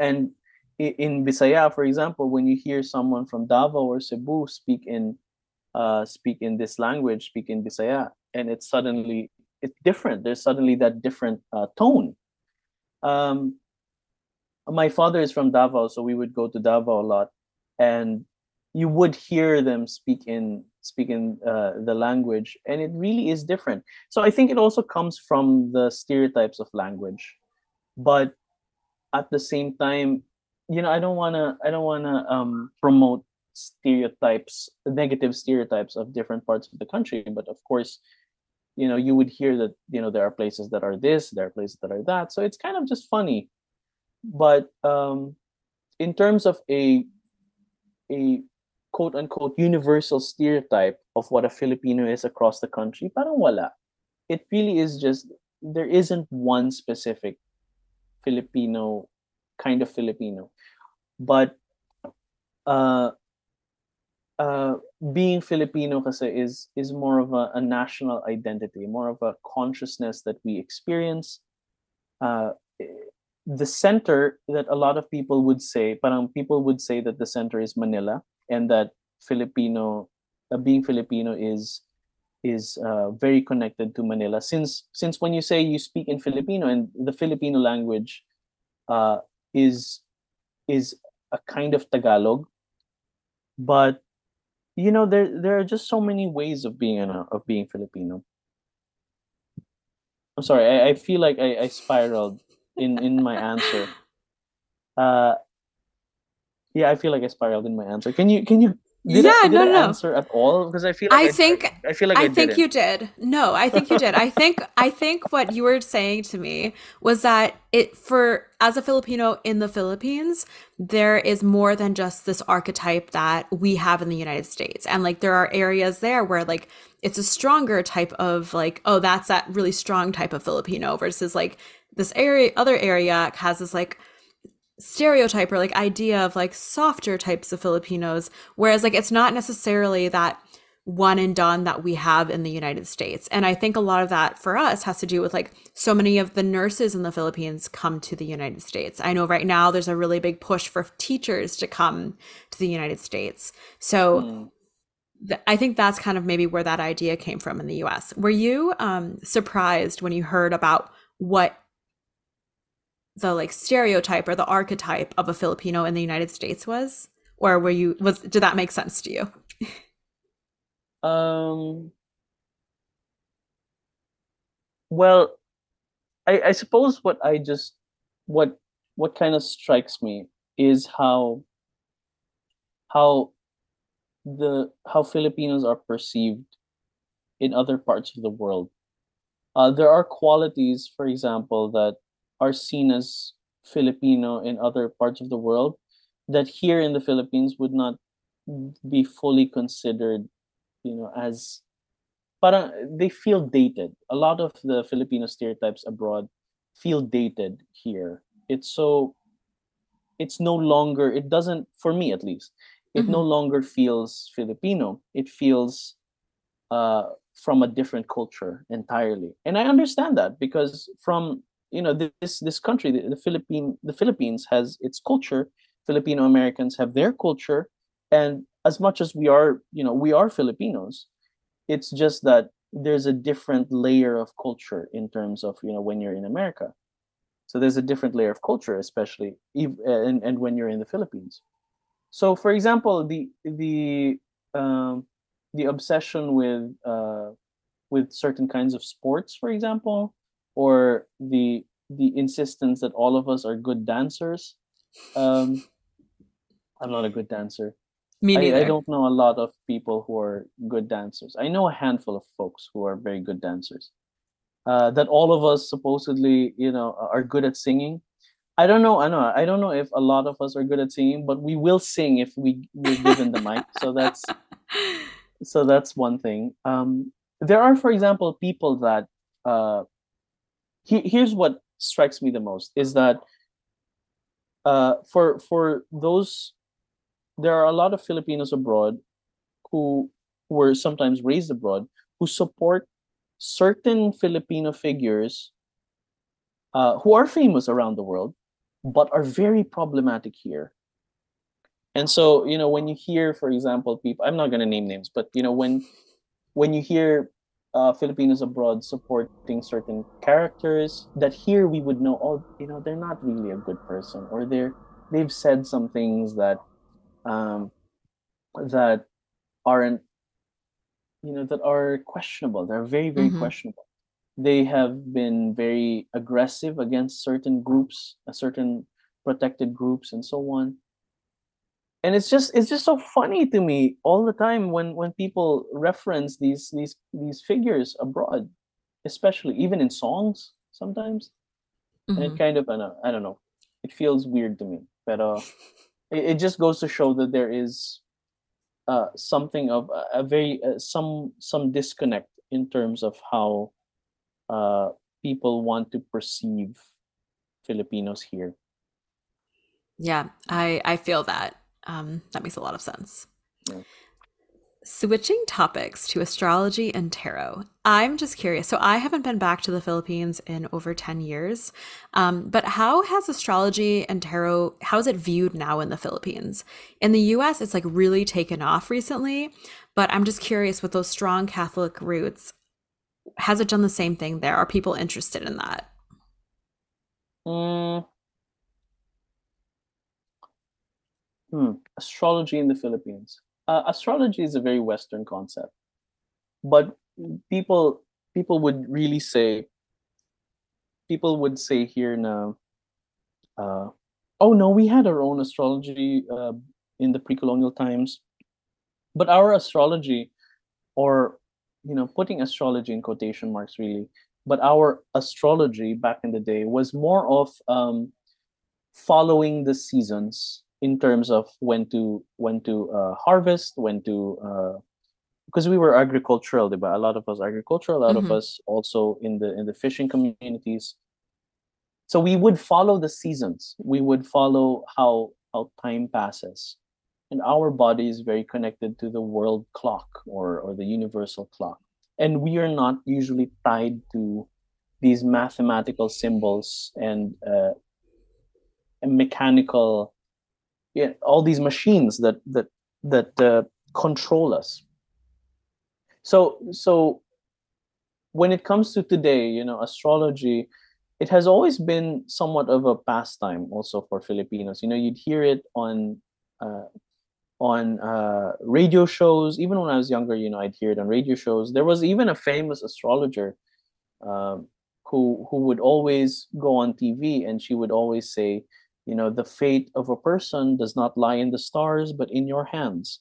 Speaker 3: and in Bisaya, for example, when you hear someone from Davao or Cebu speak in uh, speak in this language, speak in Bisaya, and it's suddenly it's different. There's suddenly that different uh, tone. Um, my father is from Davao, so we would go to Davao a lot, and you would hear them speak in speak in uh, the language, and it really is different. So I think it also comes from the stereotypes of language, but at the same time, you know, I don't wanna I don't wanna um, promote stereotypes, negative stereotypes of different parts of the country, but of course, you know, you would hear that you know there are places that are this, there are places that are that. So it's kind of just funny, but um, in terms of a a quote unquote universal stereotype of what a Filipino is across the country, parang wala. It really is just there isn't one specific Filipino kind of Filipino, but uh, uh, being Filipino kasi is is more of a, a, national identity, more of a consciousness that we experience. Uh, the center that a lot of people would say, parang people would say that the center is Manila and that Filipino, uh, being Filipino is is uh, very connected to Manila. Since since when you say you speak in Filipino and the Filipino language uh, is is a kind of Tagalog, but you know there there are just so many ways of being a, of being Filipino. I'm sorry, I, I feel like I, I spiraled in in my answer. Uh, yeah, I feel like I spiraled in my answer. Can you can you did
Speaker 2: yeah,
Speaker 3: I,
Speaker 2: no,
Speaker 3: I
Speaker 2: no.
Speaker 3: answer at all? Because I feel like
Speaker 2: I, I think
Speaker 3: I, feel like I,
Speaker 2: I think
Speaker 3: didn't.
Speaker 2: you did. No, I think you did. I think I think what you were saying to me was that it for as a Filipino in the Philippines, there is more than just this archetype that we have in the United States. And like there are areas there where like it's a stronger type of like, oh, that's that really strong type of Filipino versus like this area other area has this like stereotype or like idea of like softer types of Filipinos, whereas like it's not necessarily that one and done that we have in the United States. And I think a lot of that for us has to do with like so many of the nurses in the Philippines come to the United States. I know right now there's a really big push for teachers to come to the United States. So mm. th- I think that's kind of maybe where that idea came from in the US. Were you um, surprised when you heard about what the like stereotype or the archetype of a Filipino in the United States was? Or were you was did that make sense to you?
Speaker 3: um well I, I suppose what I just what what kind of strikes me is how how the how Filipinos are perceived in other parts of the world. Uh, there are qualities, for example, that are seen as Filipino in other parts of the world that here in the Philippines would not be fully considered, you know, as parang they feel dated. A lot of the Filipino stereotypes abroad feel dated here. It's so it's no longer it doesn't for me at least it mm-hmm. no longer feels filipino it feels uh, from a different culture entirely and i understand that because from you know this this country the, the philippine the philippines has its culture. Filipino americans have their culture. And as much as we are you know we are filipinos it's just that there's a different layer of culture in terms of you know when you're in america. So there's a different layer of culture especially and, and when you're in the philippines. So for example the the um, the obsession with uh, with certain kinds of sports for example or the the insistence that all of us are good dancers. Um, I'm not a good dancer.
Speaker 2: Me neither.
Speaker 3: I, I don't know a lot of people who are good dancers. I know a handful of folks who are very good dancers. Uh, that all of us supposedly, you know, are good at singing. I don't know. I know. I don't know if a lot of us are good at singing, but we will sing if we we're given the mic. So that's so that's one thing. Um, there are, for example, people that uh, he, here's what strikes me the most is that uh, for for those there are a lot of Filipinos abroad who were sometimes raised abroad who support certain Filipino figures uh, who are famous around the world but are very problematic here. And so, you know, when you hear, for example, people, I'm not going to name names, but you know, when when you hear uh, Filipinos abroad supporting certain characters that here we would know, oh, you know, they're not really a good person, or they're they've said some things that um, that aren't, you know, that are questionable. They're very, very mm-hmm. questionable they have been very aggressive against certain groups, certain protected groups, and so on. And it's just it's just so funny to me all the time when when people reference these these these figures abroad, especially even in songs sometimes. Mm-hmm. And it mm-hmm. kind of I don't, I don't know, it feels weird to me, but uh, it, it just goes to show that there is uh, something of a, a very uh, some some disconnect in terms of how uh, people want to perceive Filipinos here.
Speaker 2: Yeah, I I feel that. Um, that makes a lot of sense. Yeah. Switching topics to astrology and tarot, I'm just curious. So, I haven't been back to the Philippines in over 10 years, um, but how has astrology and tarot, how is it viewed now in the Philippines? In the US, it's like really taken off recently, but I'm just curious with those strong Catholic roots, has it done the same thing there? Are people interested in that?
Speaker 3: Mm. Hmm. Astrology in the Philippines. Uh, astrology is a very Western concept, but people people would really say people would say here now. Uh, oh no, we had our own astrology uh, in the pre-colonial times, but our astrology, or you know putting astrology in quotation marks really but our astrology back in the day was more of um, following the seasons in terms of when to when to uh, harvest when to uh, because we were agricultural but a lot of us agricultural a lot mm-hmm. of us also in the in the fishing communities. So we would follow the seasons. We would follow how how time passes. And our body is very connected to the world clock or, or the universal clock. And we are not usually tied to these mathematical symbols and, uh, and mechanical yeah, all these machines that that that uh, control us so so when it comes to today you know astrology it has always been somewhat of a pastime also for filipinos you know you'd hear it on uh, on uh, radio shows. Even when I was younger, you know, I'd hear it on radio shows. There was even a famous astrologer um, who who would always go on TV, and she would always say, you know, the fate of a person does not lie in the stars, but in your hands.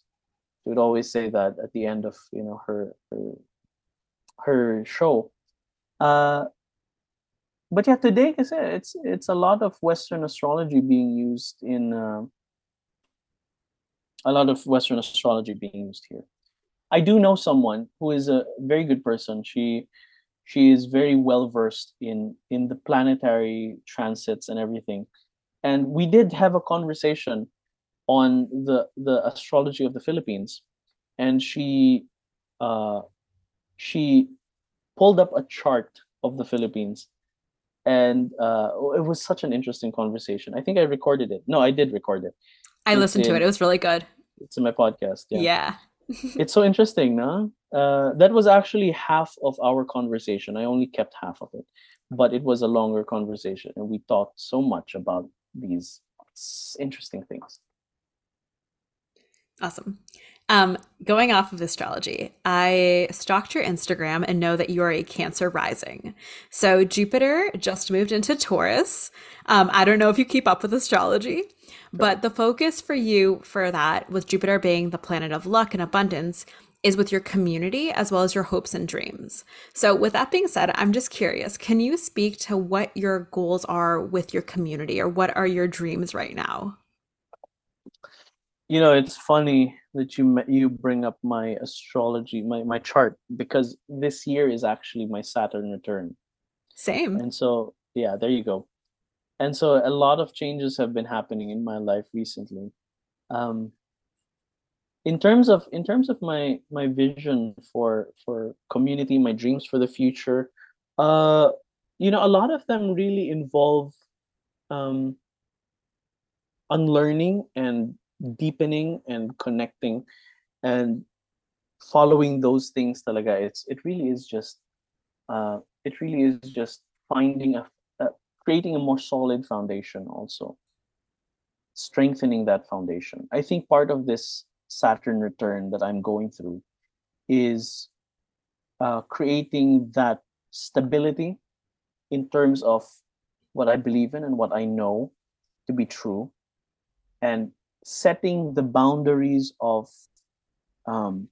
Speaker 3: She would always say that at the end of you know her her, her show. Uh, but yeah, today, it's it's a lot of Western astrology being used in uh, a lot of Western astrology being used here. I do know someone who is a very good person. She she is very well versed in in the planetary transits and everything. And we did have a conversation on the the astrology of the Philippines, and she uh, she pulled up a chart of the Philippines, and uh, it was such an interesting conversation. I think I recorded it. No, I did record it.
Speaker 2: I listened to it. It was really good
Speaker 3: it's in my podcast.
Speaker 2: Yeah. yeah.
Speaker 3: it's so interesting, no? Uh, that was actually half of our conversation. I only kept half of it, but it was a longer conversation, and we talked so much about these interesting things.
Speaker 2: Awesome. Um, going off of astrology, I stalked your Instagram and know that you are a Cancer rising. So Jupiter just moved into Taurus. Um, I don't know if you keep up with astrology, but the focus for you for that, with Jupiter being the planet of luck and abundance, is with your community as well as your hopes and dreams. So, with that being said, I'm just curious can you speak to what your goals are with your community or what are your dreams right now?
Speaker 3: You know, it's funny that you you bring up my astrology, my my chart because this year is actually my Saturn return.
Speaker 2: Same.
Speaker 3: And so, yeah, there you go. And so a lot of changes have been happening in my life recently. Um, in terms of in terms of my my vision for for community my dreams for the future uh you know a lot of them really involve um unlearning and deepening and connecting and following those things talaga. It's it really is just uh it really is just finding a, a creating a more solid foundation also. Strengthening that foundation. I think part of this Saturn return that I'm going through is uh, creating that stability in terms of what I believe in and what I know to be true, and setting the boundaries of um,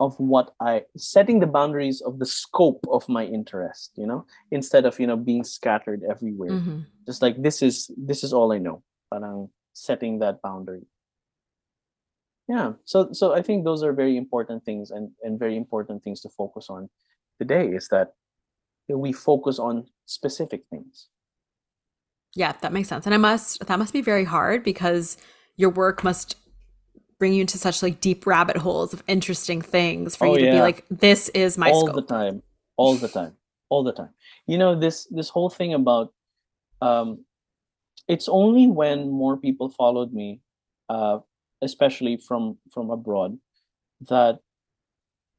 Speaker 3: of what I setting the boundaries of the scope of my interest, you know, instead of you know being scattered everywhere. Mm-hmm. Just like this is this is all I know. Parang setting that boundary yeah so so i think those are very important things and and very important things to focus on today is that we focus on specific things
Speaker 2: yeah that makes sense and i must that must be very hard because your work must bring you into such like deep rabbit holes of interesting things for oh, you to yeah. be like this is my
Speaker 3: all
Speaker 2: scope.
Speaker 3: the time all the time all the time you know this this whole thing about um it's only when more people followed me uh especially from from abroad that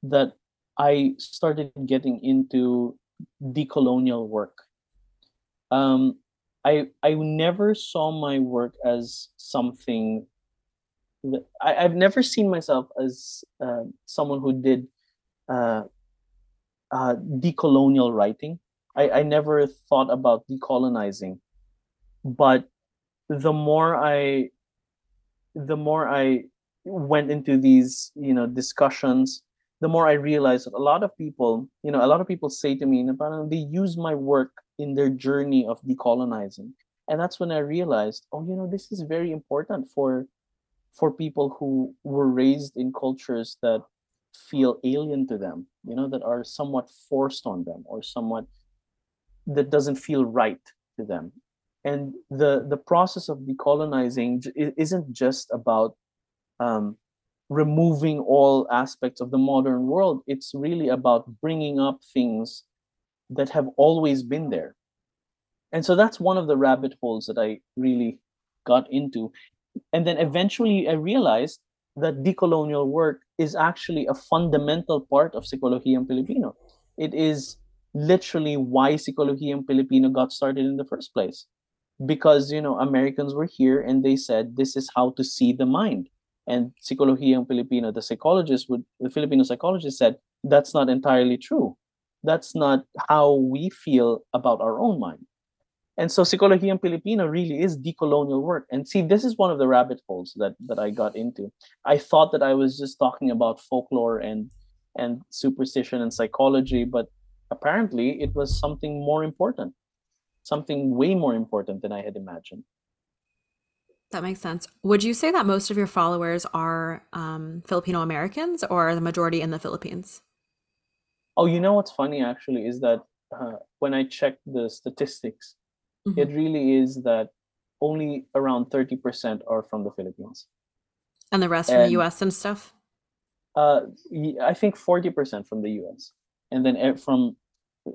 Speaker 3: that I started getting into decolonial work. Um, I I never saw my work as something. That, I, I've never seen myself as uh, someone who did uh, uh, decolonial writing. I, I never thought about decolonizing, but the more I the more I went into these, you know, discussions, the more I realized that a lot of people, you know, a lot of people say to me, they use my work in their journey of decolonizing. And that's when I realized, oh, you know, this is very important for for people who were raised in cultures that feel alien to them, you know, that are somewhat forced on them or somewhat that doesn't feel right to them and the the process of decolonizing isn't just about um, removing all aspects of the modern world. It's really about bringing up things that have always been there. And so that's one of the rabbit holes that i really got into. And then eventually i realized that decolonial work is actually a fundamental part of Sikolohiyang filipino It is literally why Sikolohiyang filipino got started in the first place because you know Americans were here and they said this is how to see the mind. And Sikolohiyang Filipino, the psychologist would the Filipino psychologist said that's not entirely true. That's not how we feel about our own mind. And so Sikolohiyang Filipino really is decolonial work. And see, this is one of the rabbit holes that that I got into. I thought that I was just talking about folklore and and superstition and psychology, but apparently it was something more important something way more important than I had imagined.
Speaker 2: That makes sense. Would you say that most of your followers are um, Filipino Americans or the majority in the Philippines?
Speaker 3: Oh, you know what's funny actually is that uh, when I checked the statistics, mm-hmm. it really is that only around 30% are from the Philippines.
Speaker 2: And the rest and, from the US and stuff?
Speaker 3: Uh, I think 40% from the US. And then from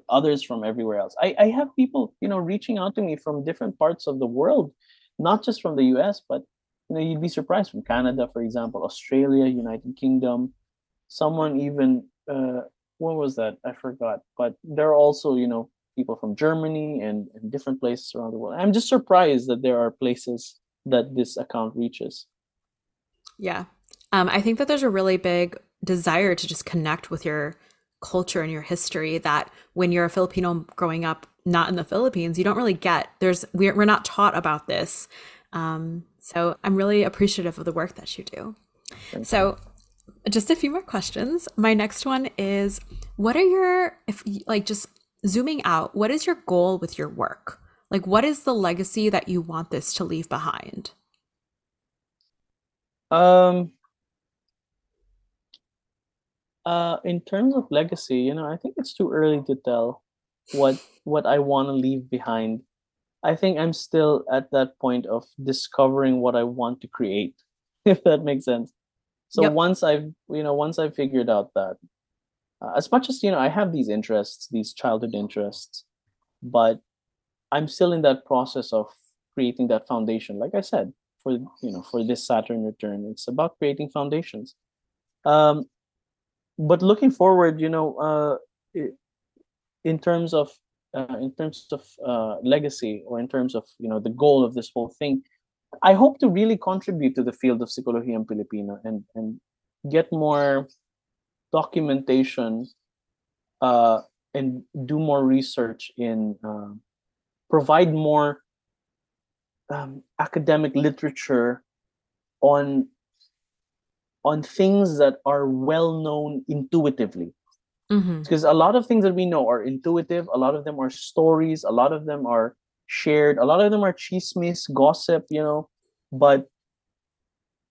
Speaker 3: others from everywhere else. I, I have people, you know, reaching out to me from different parts of the world, not just from the US, but you know, you'd be surprised from Canada, for example, Australia, United Kingdom, someone even uh what was that? I forgot. But there are also, you know, people from Germany and, and different places around the world. I'm just surprised that there are places that this account reaches.
Speaker 2: Yeah. Um, I think that there's a really big desire to just connect with your culture and your history that when you're a Filipino growing up not in the Philippines, you don't really get. There's we're we're not taught about this. Um, so I'm really appreciative of the work that you do. Thank so just a few more questions. My next one is what are your if like just zooming out, what is your goal with your work? Like what is the legacy that you want this to leave behind?
Speaker 3: Um uh in terms of legacy, you know, I think it's too early to tell what what I want to leave behind. I think I'm still at that point of discovering what I want to create, if that makes sense. So
Speaker 2: Yep.
Speaker 3: once I've, you know, once I've figured out that, uh, as much as, you know, I have these interests, these childhood interests, but I'm still in that process of creating that foundation. Like I said, for, you know, for this Saturn return, it's about creating foundations. Um, but looking forward, you know, uh, in terms of uh, in terms of uh, legacy or in terms of you know the goal of this whole thing, I hope to really contribute to the field of Psicologia Filipina and and get more documentation uh, and do more research in uh, provide more um, academic literature on on things that are well known intuitively.
Speaker 2: Mm-hmm.
Speaker 3: because a lot of things that we know are intuitive a lot of them are stories a lot of them are shared a lot of them are chismes gossip you know but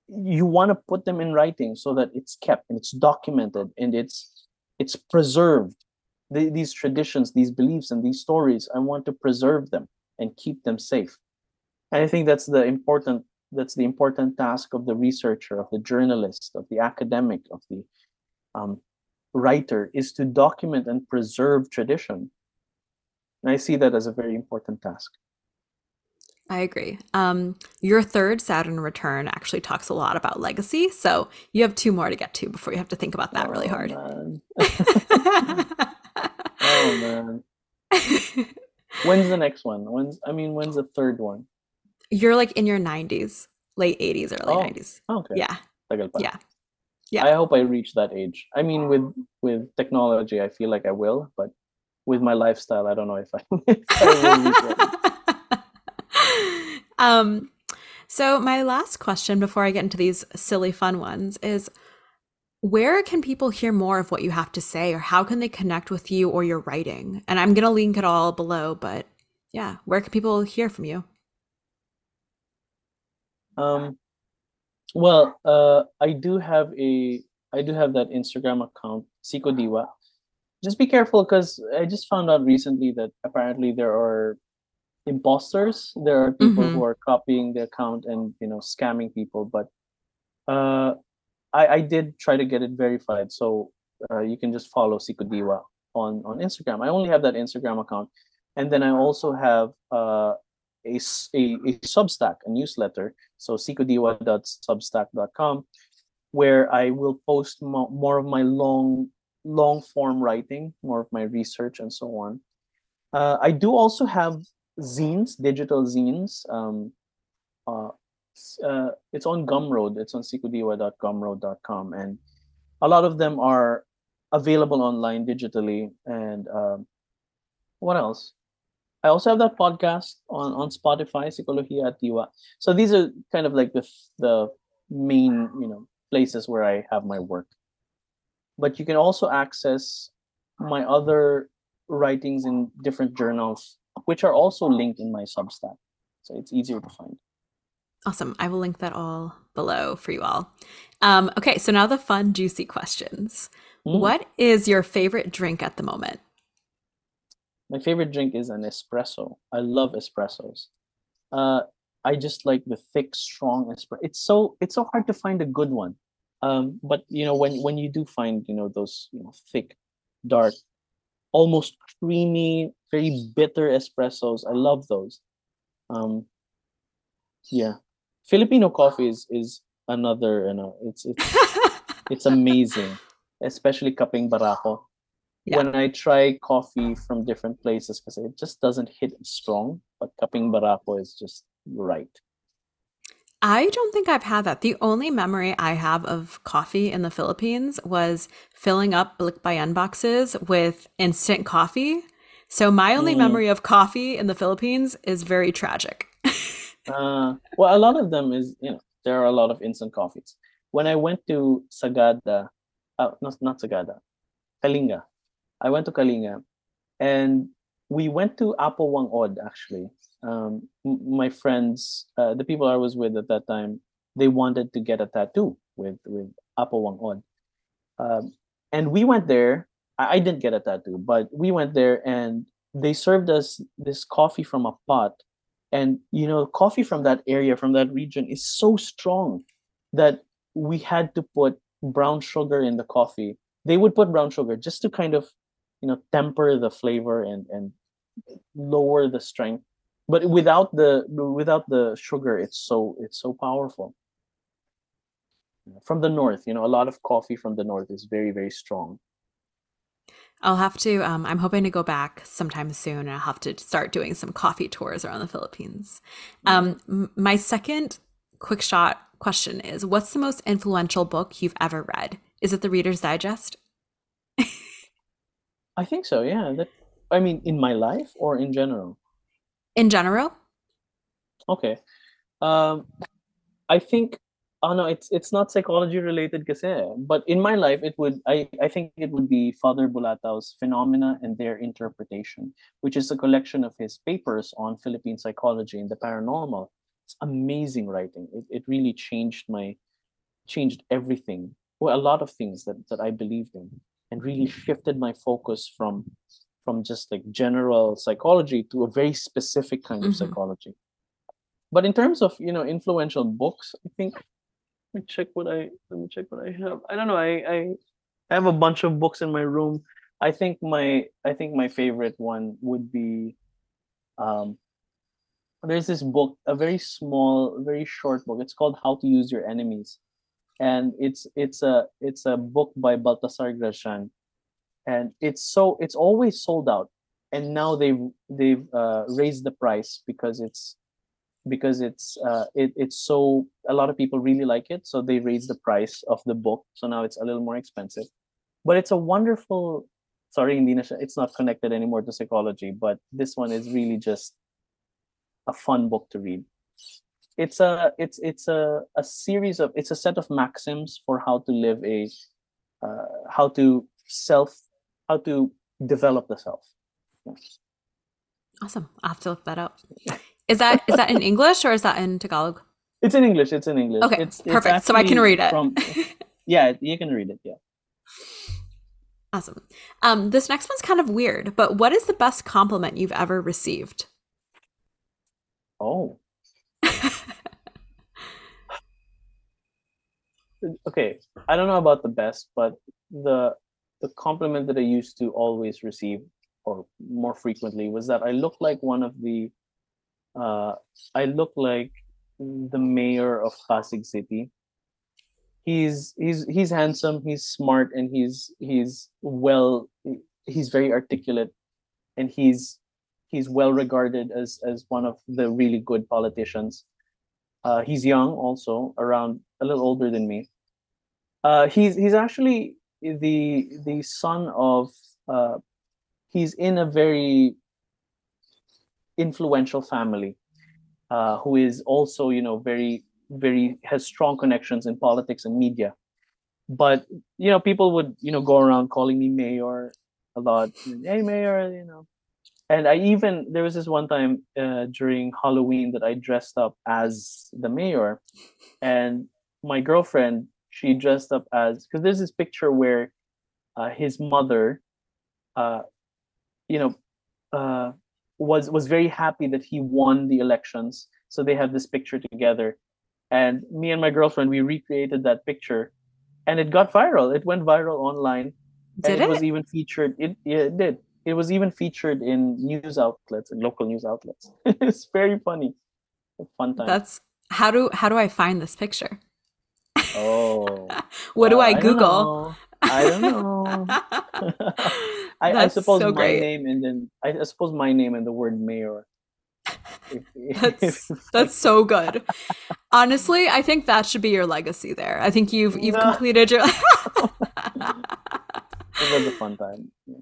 Speaker 3: you want to put them in writing so that it's kept and it's documented and it's it's preserved. The, these traditions these beliefs and these stories i want to preserve them and keep them safe. And i think that's the important that's the important task of the researcher of the journalist of the academic of the um, writer is to document and preserve tradition. And I see that as a very important task.
Speaker 2: I agree. Um, your third Saturn return actually talks a lot about legacy, so you have two more to get to before you have to think about that really
Speaker 3: Oh,
Speaker 2: hard.
Speaker 3: man. oh man. When's the next one? When's I mean when's the third one?
Speaker 2: You're like in your 90s, late 80s, early
Speaker 3: Oh,
Speaker 2: 90s.
Speaker 3: Okay.
Speaker 2: Yeah. Yeah. Yeah.
Speaker 3: I hope I reach that age. I mean with with technology I feel like I will, but with my lifestyle I don't know if I, if I will reach that.
Speaker 2: um, so my last question before I get into these silly fun ones is where can people hear more of what you have to say or how can they connect with you or your writing? And I'm gonna link it all below, but yeah, where can people hear from you?
Speaker 3: Um, well, uh, I do have a I do have that Instagram account, Sikodiwa. Just be careful because I just found out recently that apparently there are imposters. There are people
Speaker 2: Mhm.
Speaker 3: who are copying the account and you know scamming people. But uh, I I did try to get it verified, so uh, you can just follow Sikodiwa on on Instagram. I only have that Instagram account, and then I also have uh a a, a Substack, a newsletter. So sikodiwa.substack.com where i will post mo- more of my long long form writing more of my research and so on. Uh, i do also have zines digital zines. Um, uh, uh, it's on gumroad. It's on sikodiwa.gumroad.com and a lot of them are available online digitally. And um, what else I also have that podcast on on Spotify, Sikolohiya at Diwa. So these are kind of like the the main you know places where I have my work. But you can also access my other writings in different journals, which are also linked in my Substack. So it's easier to find.
Speaker 2: Awesome. I will link that all below for you all. Um, okay, so now the fun, juicy questions.
Speaker 3: Mm.
Speaker 2: What is your favorite drink at the moment?
Speaker 3: My favorite drink is an espresso. I love espressos. Uh, I just like the thick, strong espresso. It's so it's so hard to find a good one. Um, but you know when when you do find you know those you know thick, dark, almost creamy, very bitter espressos, I love those. Um, yeah, Filipino coffee is is another you know it's it's it's amazing, especially kaping barako
Speaker 2: Yeah.
Speaker 3: when I try coffee from different places because it just doesn't hit strong, but Kaping Barako is just right.
Speaker 2: I don't think I've had that. The only memory I have of coffee in the Philippines was filling up Balikbayan boxes with instant coffee. So my only
Speaker 3: Mm.
Speaker 2: memory of coffee in the Philippines is very tragic.
Speaker 3: Uh, well, a lot of them is, you know, there are a lot of instant coffees. when I went to Sagada, uh, not not Sagada, Kalinga. I went to Kalinga, and we went to Apo Whang-Od actually. Um, my friends, uh, the people I was with at that time, they wanted to get a tattoo with with Apo Whang-Od, um, and we went there. I, I didn't get a tattoo, but we went there and they served us this coffee from a pot, and you know, coffee from that area, from that region, is so strong that we had to put brown sugar in the coffee. They would put brown sugar just to kind of, you know, temper the flavor and and lower the strength. But without the without the sugar, it's so it's so powerful. From the north, you know, a lot of coffee from the north is very very strong.
Speaker 2: I'll have to. Um, I'm hoping to go back sometime soon, and I'll have to start doing some coffee tours around the Philippines. Um, my second quick shot question is: What's the most influential book you've ever read? Is it the Reader's Digest?
Speaker 3: I think so. Yeah. That. I mean, in my life or in general.
Speaker 2: In general.
Speaker 3: Okay. Um, I think oh no it's it's not psychology related kasi but in my life it would i i think it would be father bulatao's phenomena and their interpretation which is a collection of his papers on philippine psychology and the paranormal it's amazing writing it, it really changed my changed everything well a lot of things that that i believed in and really shifted my focus from from just like general psychology to a very specific kind of
Speaker 2: Mhm.
Speaker 3: psychology but in terms of you know influential books i think let me check what I let me check what I have. I don't know. I I I have a bunch of books in my room. I think my I think my favorite one would be um there's this book, a very small, very short book. It's called How to Use Your Enemies. And it's it's a it's a book by Baltasar Gracian. And it's so it's always sold out. And now they've they've uh, raised the price because it's because it's uh, it, it's so a lot of people really like it so they raise the price of the book so now it's a little more expensive but it's a wonderful sorry hindi na siya, it's not connected anymore to psychology but this one is really just a fun book to read it's a it's it's a, a series of it's a set of maxims for how to live a uh, how to self how to develop the self
Speaker 2: Awesome. I'll have to look that up. Is that is that in English or is that in Tagalog?
Speaker 3: it's in english it's in english
Speaker 2: Okay,
Speaker 3: it's, it's
Speaker 2: perfect. So I can read it.
Speaker 3: from yeah you can read it yeah
Speaker 2: Awesome. Um, this next one's kind of weird, but what is the best compliment you've ever received?
Speaker 3: Oh. okay. I don't know about the best, but the the compliment that I used to always receive or more frequently was that I look like one of the uh I look like the mayor of Pasig City. He's he's he's handsome, he's smart and he's he's well he's very articulate and he's he's well regarded as as one of the really good politicians. Uh, he's young, also around a little older than me. Uh, he's he's actually the the son of. Uh, he's in a very influential family, uh, who is also you know very very has strong connections in politics and media. But you know, people would you know go around calling me mayor a lot. Hey, mayor, you know and I even there was this one time uh, during Halloween that I dressed up as the mayor, and my girlfriend she dressed up as because there's this picture where uh, his mother, uh, you know, uh, was was very happy that he won the elections. So they have this picture together, and me and my girlfriend we recreated that picture, and it got viral. It went viral online.
Speaker 2: Did
Speaker 3: and it,
Speaker 2: it?
Speaker 3: was even featured. It yeah, it did it was even featured in news outlets and local news outlets. it's very funny. A fun time.
Speaker 2: That's how do how do I find this picture?
Speaker 3: oh.
Speaker 2: what do
Speaker 3: wow,
Speaker 2: I
Speaker 3: don't
Speaker 2: Google?
Speaker 3: I don't know. I, I suppose
Speaker 2: so
Speaker 3: my
Speaker 2: great.
Speaker 3: name and then I, I suppose my name and the word mayor.
Speaker 2: That's that's so good. Honestly, I think that should be your legacy there. I think you've you've
Speaker 3: No.
Speaker 2: completed your
Speaker 3: it was a fun time. Yeah.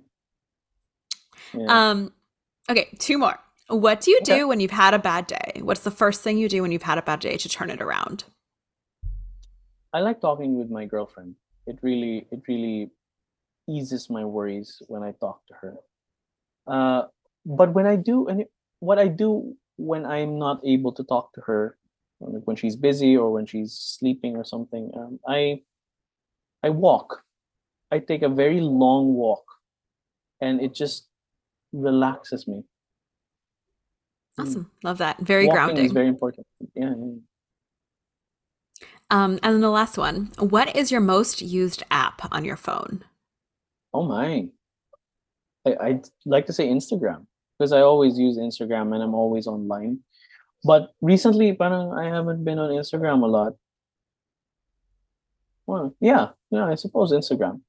Speaker 3: Yeah.
Speaker 2: Um okay, two more. What do you do when you've had a bad day? What's the first thing you do when you've had a bad day to turn it around?
Speaker 3: I like talking with my girlfriend. It really it really eases my worries when I talk to her. Uh, but when I do, and what I do when I'm not able to talk to her, like when she's busy or when she's sleeping or something, um, I I walk. I take a very long walk, and it just relaxes me.
Speaker 2: Mm. Awesome, love that. Very
Speaker 3: Walking
Speaker 2: grounding.
Speaker 3: is very important. Yeah. yeah.
Speaker 2: Um, and then the last one. What is your most used app on your phone?
Speaker 3: Oh my. I, I'd like to say Instagram because I always use Instagram and I'm always online. But recently, parang I haven't been on Instagram a lot. Well, yeah, yeah, I suppose Instagram.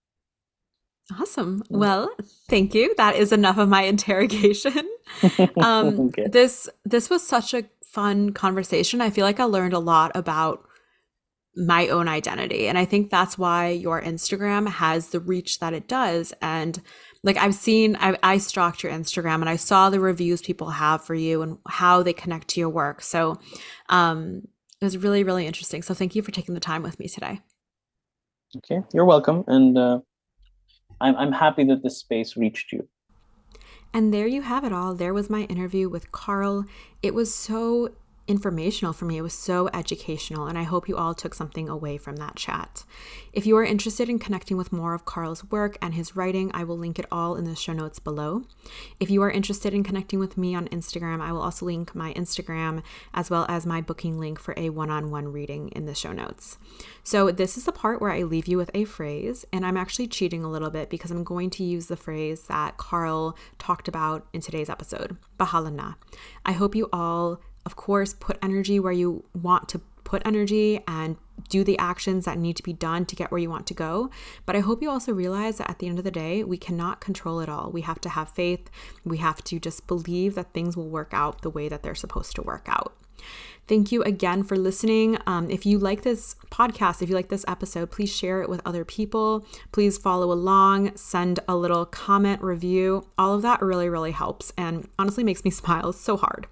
Speaker 2: Awesome. Well, thank you. That is enough of my interrogation. Um,
Speaker 3: okay.
Speaker 2: this this was such a fun conversation. I feel like I learned a lot about my own identity, and I think that's why your Instagram has the reach that it does. And like I've seen, I, I stalked your Instagram, and I saw the reviews people have for you and how they connect to your work. So, um, it was really really interesting. So, thank you for taking the time with me today.
Speaker 3: Okay, you're welcome, and uh, I'm I'm happy that this space reached you.
Speaker 2: And there you have it all. There was my interview with Carl. It was so informational for me. It was so educational, and I hope you all took something away from that chat. If you are interested in connecting with more of Carl's work and his writing, I will link it all in the show notes below. If you are interested in connecting with me on Instagram, I will also link my Instagram as well as my booking link for a one on one reading in the show notes. So, this is the part where I leave you with a phrase, and I'm actually cheating a little bit because I'm going to use the phrase that Carl talked about in today's episode, Bahala na. I hope you all of course, put energy where you want to put energy and do the actions that need to be done to get where you want to go. But I hope you also realize that at the end of the day, we cannot control it all. We have to have faith. We have to just believe that things will work out the way that they're supposed to work out. Thank you again for listening. Um, if you like this podcast, if you like this episode, please share it with other people. Please follow along, send a little comment, review. All of that really, really helps and honestly makes me smile so hard.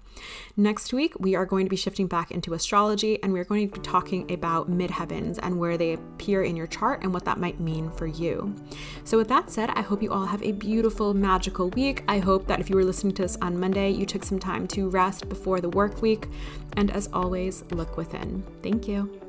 Speaker 2: Next week, we are going to be shifting back into astrology and we're going to be talking about midheavens and where they appear in your chart and what that might mean for you. So, with that said, I hope you all have a beautiful, magical week. I hope that if you were listening to this on Monday, you took some time to rest before the work week. And always, look within. Thank you.